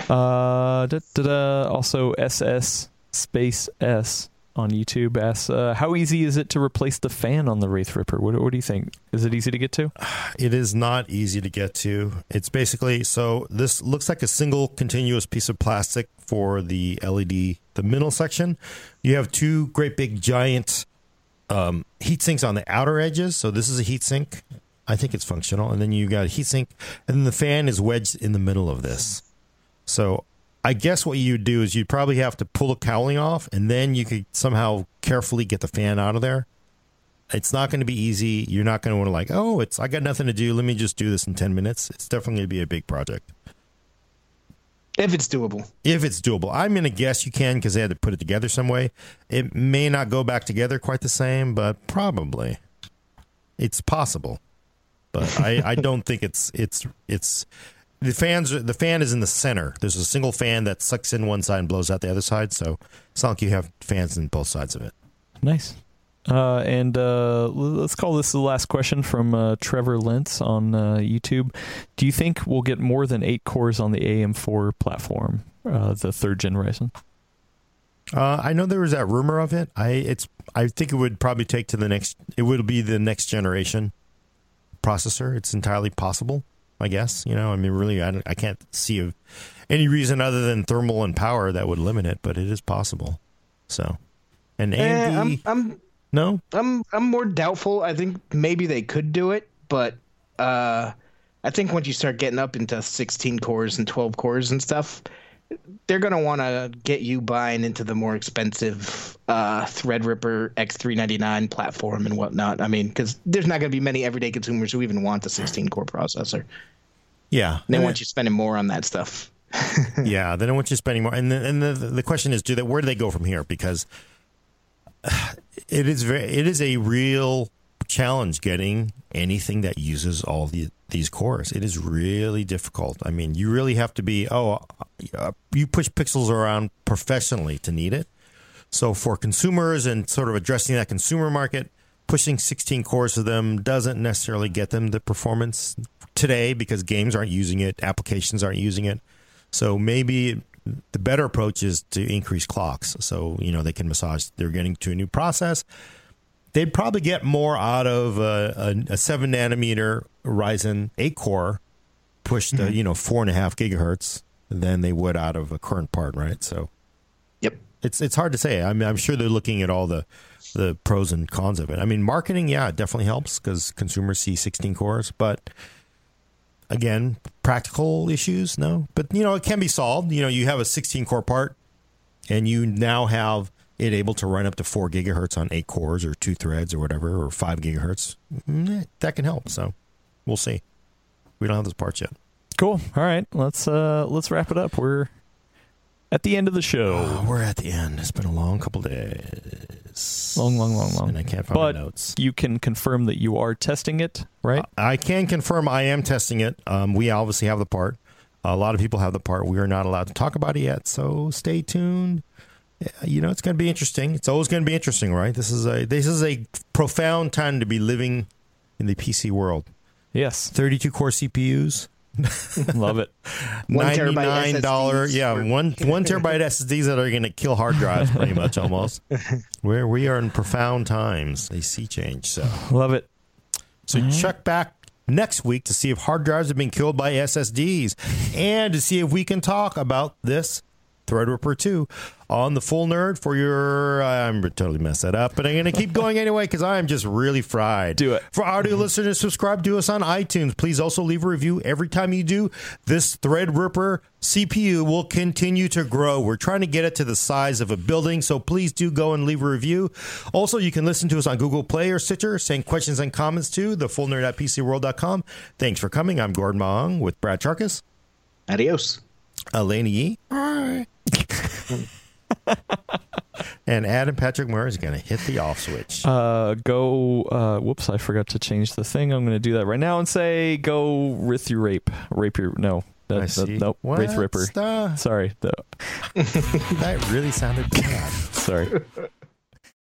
Uh, da, da, da. Also, SS Space S on YouTube asks, uh, "How easy is it to replace the fan on the Wraith Ripper? What, what do you think? Is it easy to get to?" It is not easy to get to. It's basically so this looks like a single continuous piece of plastic for the LED, the middle section. You have two great big giant um, heat sinks on the outer edges. So this is a heat sink. I think it's functional. And then you got a heat sink, and then the fan is wedged in the middle of this. So I guess what you'd do is you'd probably have to pull the cowling off, and then you could somehow carefully get the fan out of there it's not going to be easy. You're not going to want to like, oh, it's I got nothing to do. Let me just do this in ten minutes. It's definitely going to be a big project If it's doable. if it's doable. I'm going to guess you can because they had to put it together some way. It may not go back together quite the same, but probably it's possible. But I, I don't think it's it's it's the fans. The fan is in the center. There's a single fan that sucks in one side and blows out the other side. So it's not like you have fans in both sides of it. Nice. Uh, and uh, let's call this the last question from uh, Trevor Lentz on uh, YouTube. Do you think we'll get more than eight cores on the AM4 platform, uh, the third gen Ryzen? Uh, I know there was that rumor of it. I it's I think it would probably take to the next. It would be the next generation processor. It's entirely possible. I guess you know. I mean, really, I, I can't see any reason other than thermal and power that would limit it, but it is possible. So, and AMD, Eh, I'm I'm no, I'm I'm more doubtful. I think maybe they could do it, but uh, I think once you start getting up into 16 cores and 12 cores and stuff, they're gonna want to get you buying into the more expensive uh, Threadripper X399 platform and whatnot. I mean, because there's not gonna be many everyday consumers who even want the 16 core processor. Yeah. They And want you spending more on that stuff. yeah, they don't want you spending more. And the, and the the question is, do they? Where do they go from here? Because it is very, it is a real challenge getting anything that uses all the these cores. It is really difficult. I mean, you really have to be. Oh, uh, you push pixels around professionally to need it. So for consumers and sort of addressing that consumer market, pushing 16 cores to them doesn't necessarily get them the performance today because games aren't using it, applications aren't using it. So maybe the better approach is to increase clocks. So, you know, they can massage, they're getting to a new process. They'd probably get more out of a, a, a seven nanometer Ryzen 8 core pushed to, you know, four and a half gigahertz than they would out of a current part, right? So Yep. it's it's hard to say. I mean, I'm sure they're looking at all the the pros and cons of it. I mean, marketing, yeah, it definitely helps because consumers see 16 cores, but again, practical issues, no. But you know, it can be solved. You know, you have a 16 core part, and you now have it able to run up to four gigahertz on eight cores or two threads or whatever, or five gigahertz. Mm, That can help. So we'll see. We don't have those parts yet. Cool. All right, let's uh, let's wrap it up. We're at the end of the show. Oh, we're at the end. It's been a long couple days. Long, long, long, long. And I can't find But my notes. you can confirm that you are testing it, right? I can confirm I am testing it. Um, we obviously have the part. A lot of people have the part. We are not allowed to talk about it yet, so stay tuned. You know, it's going to be interesting. It's always going to be interesting, right? This is a this is a profound time to be living in the PC world. yes. 32 core CPUs, Love it. Ninety nine dollar, yeah, one one terabyte SSDs that are going to kill hard drives, pretty much almost. Where we are in profound times, a sea change. So, Love it. so check back next week to see if hard drives have been killed by SSDs, and to see if we can talk about this Threadripper 2 on the full nerd for your. Uh, I'm totally messed that up, but I'm going to keep going anyway because I'm just really fried. Do it. For audio mm-hmm. listeners, subscribe to us on iTunes. Please also leave a review. Every time you do, this Threadripper CPU will continue to grow. We're trying to get it to the size of a building, so please do go and leave a review. Also, you can listen to us on Google Play or Stitcher. Send questions and comments to the full nerd at PCWorld.com. Thanks for coming. I'm Gordon Mah Ung with Brad Chacos, Adios. Alaina Yee, and Adam Patrick Murray is going to hit the off switch. Uh, go. Uh, whoops, I forgot to change the thing. I'm going to do that right now and say go with your rape, rape your no. That, I that- see. nope, Wraith Ripper. the- Sorry, the, that really sounded bad. sorry.